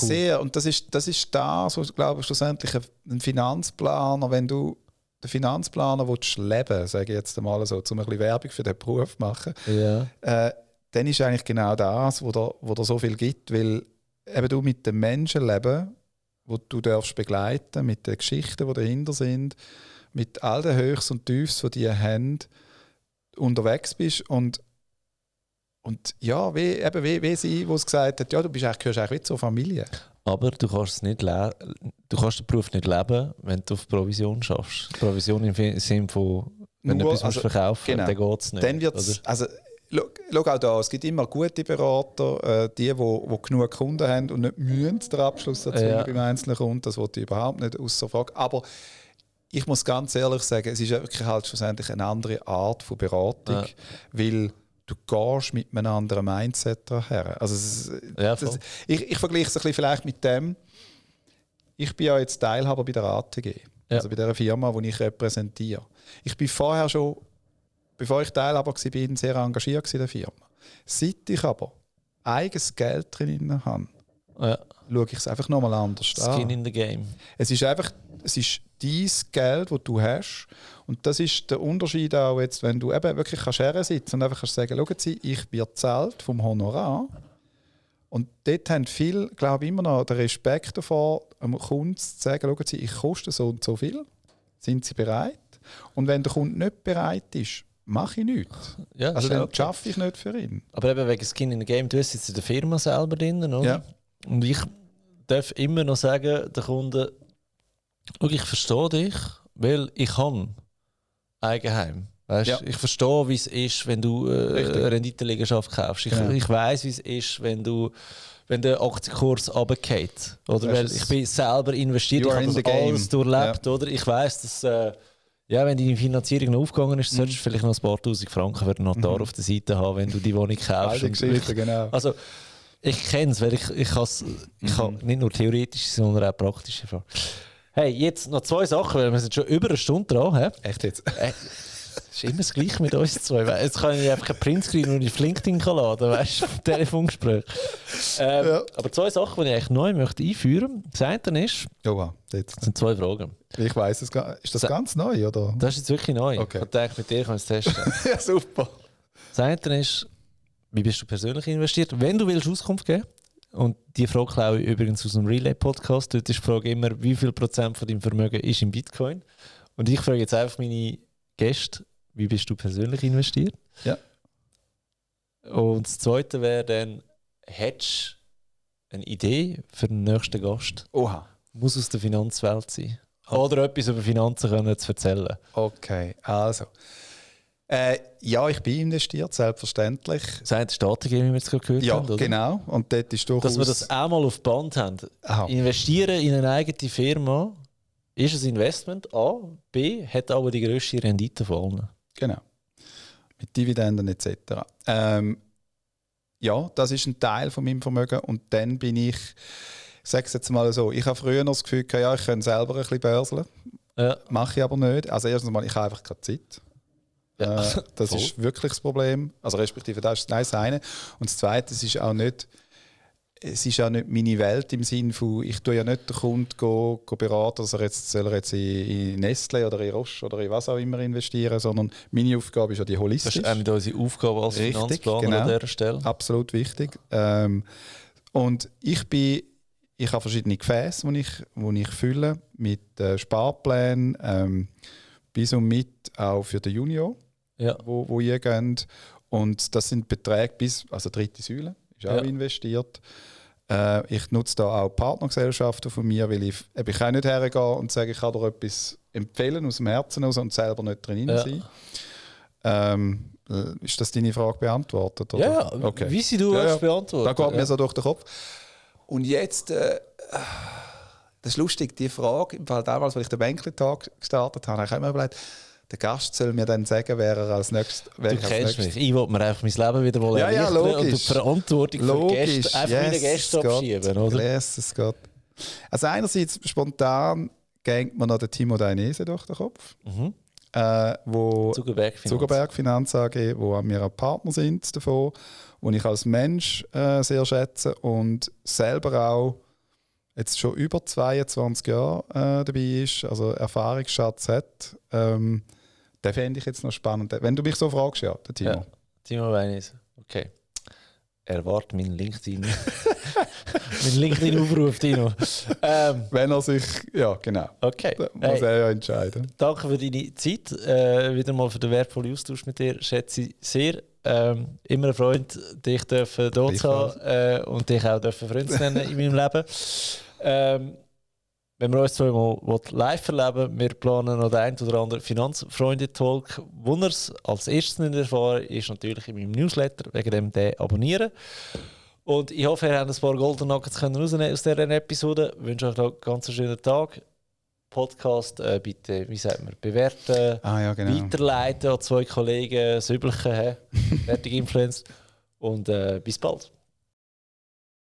Cool. Sehr. Und das ist, das ist das, was, glaube ich, schlussendlich ein- ein Finanzplaner, wenn du den Finanzplaner willst leben sage ich jetzt einmal so, um ein bisschen Werbung für den Beruf zu machen, Ja. äh, dann ist eigentlich genau das, wo dir, wo so viel gibt, weil eben du mit den Menschen leben, wo du darfst begleiten, mit den Geschichten, die dahinter sind, mit all den Höchst und Tiefs, die die haben, unterwegs bist und und ja, wie, eben wie, wie sie, wo es gesagt hat, ja, du bist eigentlich, gehörst eigentlich zur Familie. Aber du kannst, es nicht du kannst den Beruf nicht leben, wenn du auf Provision schaffst. Provision im Sinne von, wenn du Nur- etwas musst also, verkaufen genau. dann geht es nicht. Dann wird oder? also schau auch da, es gibt immer gute Berater, äh, die, wo, wo genug Kunden haben und nicht mühen den Abschluss dazu Ja. beim einzelnen Kunden, das wollte ich überhaupt nicht außer Frage. Aber ich muss ganz ehrlich sagen, es ist wirklich halt schlussendlich eine andere Art von Beratung, Ja. weil du gehst mit einem anderen Mindset daher. Also es, Ja, das, ich, ich vergleiche es ein bisschen vielleicht mit dem, ich bin ja jetzt Teilhaber bei der ATG, Ja. also bei der Firma, die ich repräsentiere. Ich bin vorher schon, bevor ich Teilhaber war, bin sehr engagiert in der Firma. Seit ich aber eigenes Geld drin habe, ja. schaue ich es einfach nochmal anders Skin an. in the game. Es ist einfach, es ist dein Geld, das du hast. Und das ist der Unterschied auch jetzt, wenn du eben wirklich kannst sitzen und einfach kannst sagen, schauen Sie, ich bin zahlt vom Honorar. Und dort haben viele, glaube ich, immer noch den Respekt davor, einem Kunden zu sagen, schauen Sie, ich koste so und so viel. Sind Sie bereit? Und wenn der Kunde nicht bereit ist, mache ich nichts. Ja, Also dann okay. schaffe ich nicht für ihn. Aber eben wegen Skin in the Game, du jetzt in der Firma selber drin, oder? Ja. Und ich darf immer noch sagen, der Kunde, «Schau, ich verstehe dich, weil ich habe Eigenheim. Weißt, Ja. Ich verstehe, wie es ist, wenn du äh, Renditeliegenschaft kaufst. Ich, Genau. ich weiß, wie es ist, wenn du wenn der Aktienkurs runtergeht. Oder weil ich bin selber investiert, ich habe das the game. alles durchlebt. Oder? Ich weiß, dass äh, ja, wenn deine Finanzierung noch aufgegangen ist, solltest du vielleicht noch ein paar tausend Franken für den Notar Mhm. auf der Seite haben, wenn du die Wohnung kaufst. Und Geschichten, genau. also, ich kenne es, weil ich, ich, has, ich habe nicht nur theoretische, sondern auch praktische Fragen. Hey, jetzt noch zwei Sachen, weil wir sind schon über eine Stunde dran. He? Echt jetzt? Äh, ist immer das Gleiche mit uns zwei. We- Jetzt kann ich einfach einen Printscreen und auf LinkedIn laden, weißt du, [laughs] Telefongespräch. Ähm, Ja. Aber zwei Sachen, die ich eigentlich neu möchte einführen möchte. Das eine ist, Ja, wow, jetzt. das sind zwei Fragen. Ich weiß es gar Ist das Sa- ganz neu, oder? Das ist jetzt wirklich neu. Okay. Ich dachte, mit dir kann ich es testen. [laughs] ja, super. Das eine ist, wie bist du persönlich investiert? Wenn du willst Auskunft geben und die Frage klaue ich übrigens aus dem Relay-Podcast. Dort ist die Frage immer, wie viel Prozent von deinem Vermögen ist in Bitcoin? Und ich frage jetzt einfach meine Gäste, wie bist du persönlich investiert? Ja. Und das Zweite wäre dann, hättest du eine Idee für den nächsten Gast? Oha. Muss aus der Finanzwelt sein. Oder etwas über Finanzen können zu erzählen. Okay, also. Äh, ja, ich bin investiert, selbstverständlich. Das eine Staaten wie wir es gerade gehört Ja, haben, oder? genau. Und dort ist durchaus... Dass wir das auch mal auf Band haben. Aha. Investieren in eine eigene Firma ist ein Investment, A. B. hat aber die grösste Rendite von allen. Genau. Mit Dividenden etc. Ähm, ja, das ist ein Teil von meinem Vermögen. Und dann bin ich, ich sage es jetzt mal so, ich habe früher noch das Gefühl, ja, ich könnte selber ein bisschen börseln. Ja. Mache ich aber nicht. Also erstens mal, ich habe einfach keine Zeit. Ja, Äh, [laughs] das voll. ist wirklich das Problem. Also respektive das ist das eine. Und das Zweite, ist auch nicht, es ist auch nicht meine Welt im Sinne von, ich tue ja nicht den Kunden go, go beraten, dass er jetzt, soll er jetzt in, in Nestle oder in Roche oder in was auch immer investieren, sondern meine Aufgabe ist ja die Das holistisch. ist nicht unsere Aufgabe als Richtig, Finanzplaner genau. an dieser Stelle. Absolut wichtig. Ähm, und ich bin, ich habe verschiedene Gefäße, die ich, wo ich fülle mit äh, Sparplänen ähm, bis und mit auch für den Junior Ja. wo, wo ihr geht. Und das sind Beträge bis, also dritte Säule, ist auch Ja. investiert. Äh, ich nutze da auch Partnergesellschaften von mir, weil ich, eben, ich kann nicht hergehen und sagen, ich kann dir etwas empfehlen aus dem Herzen raus und selber nicht drin Ja. sein. Ähm, äh, ist das deine Frage beantwortet? Oder? Ja, okay. wie sie du Ja, hast ja. beantwortet. Da geht mir so durch den Kopf. Und jetzt, äh, das ist lustig, die Frage, im Fall damals, als ich den Bänkli-Tag gestartet habe, habe ich immer überlegt, der Gast soll mir dann sagen, wer er als nächstes Du kennst nächstes- mich. Ich wollte mir einfach mein Leben wieder mal Ja, ja, erleichtern und logisch. die Verantwortung für Logisch, Gäste einfach yes, meine Gäste yes, Gott. abschieben, oder? Yes, es geht. Also einerseits spontan geht mir noch der Timo Dainese durch den Kopf, Mhm. äh, wo Zuckerberg Finanz. Zuckerberg Finanz AG, wo mir auch Partner sind davon, wo ich als Mensch äh, sehr schätze und selber auch jetzt schon über 22 Jahre äh, dabei ist, also Erfahrungsschatz hat. Ähm, den fände ich jetzt noch spannend. Wenn du mich so fragst, ja, der Timo. Ja. Timo Weinis. Okay. Erwarte meinen LinkedIn. [laughs] mein LinkedIn-Aufruf, Tino. Ähm, Wenn er sich, ja genau, okay. da muss Hey, er ja entscheiden. danke für deine Zeit. Äh, wieder mal für den wertvollen Austausch mit dir. Schätze ich sehr. Ähm, immer ein Freund, dich dürfen hier zu haben äh, und dich auch dürfen Freund [laughs] nennen in meinem Leben. Ähm, wenn wir uns zwei mal live erleben, wir planen noch den ein oder anderen Finanzfreunde-Talk. Es als erstes nicht erfahren, ist natürlich in meinem Newsletter, wegen dem den abonnieren. Und ich hoffe, ihr habt ein paar Golden Nuggets können rausnehmen aus dieser Episode. Ich wünsche euch noch einen ganz schönen Tag. Podcast äh, bitte, wie sagt man, bewerten, Ah ja, genau. weiterleiten an zwei Kollegen, das Übliche, fertig [laughs] Influence. Und äh, bis bald.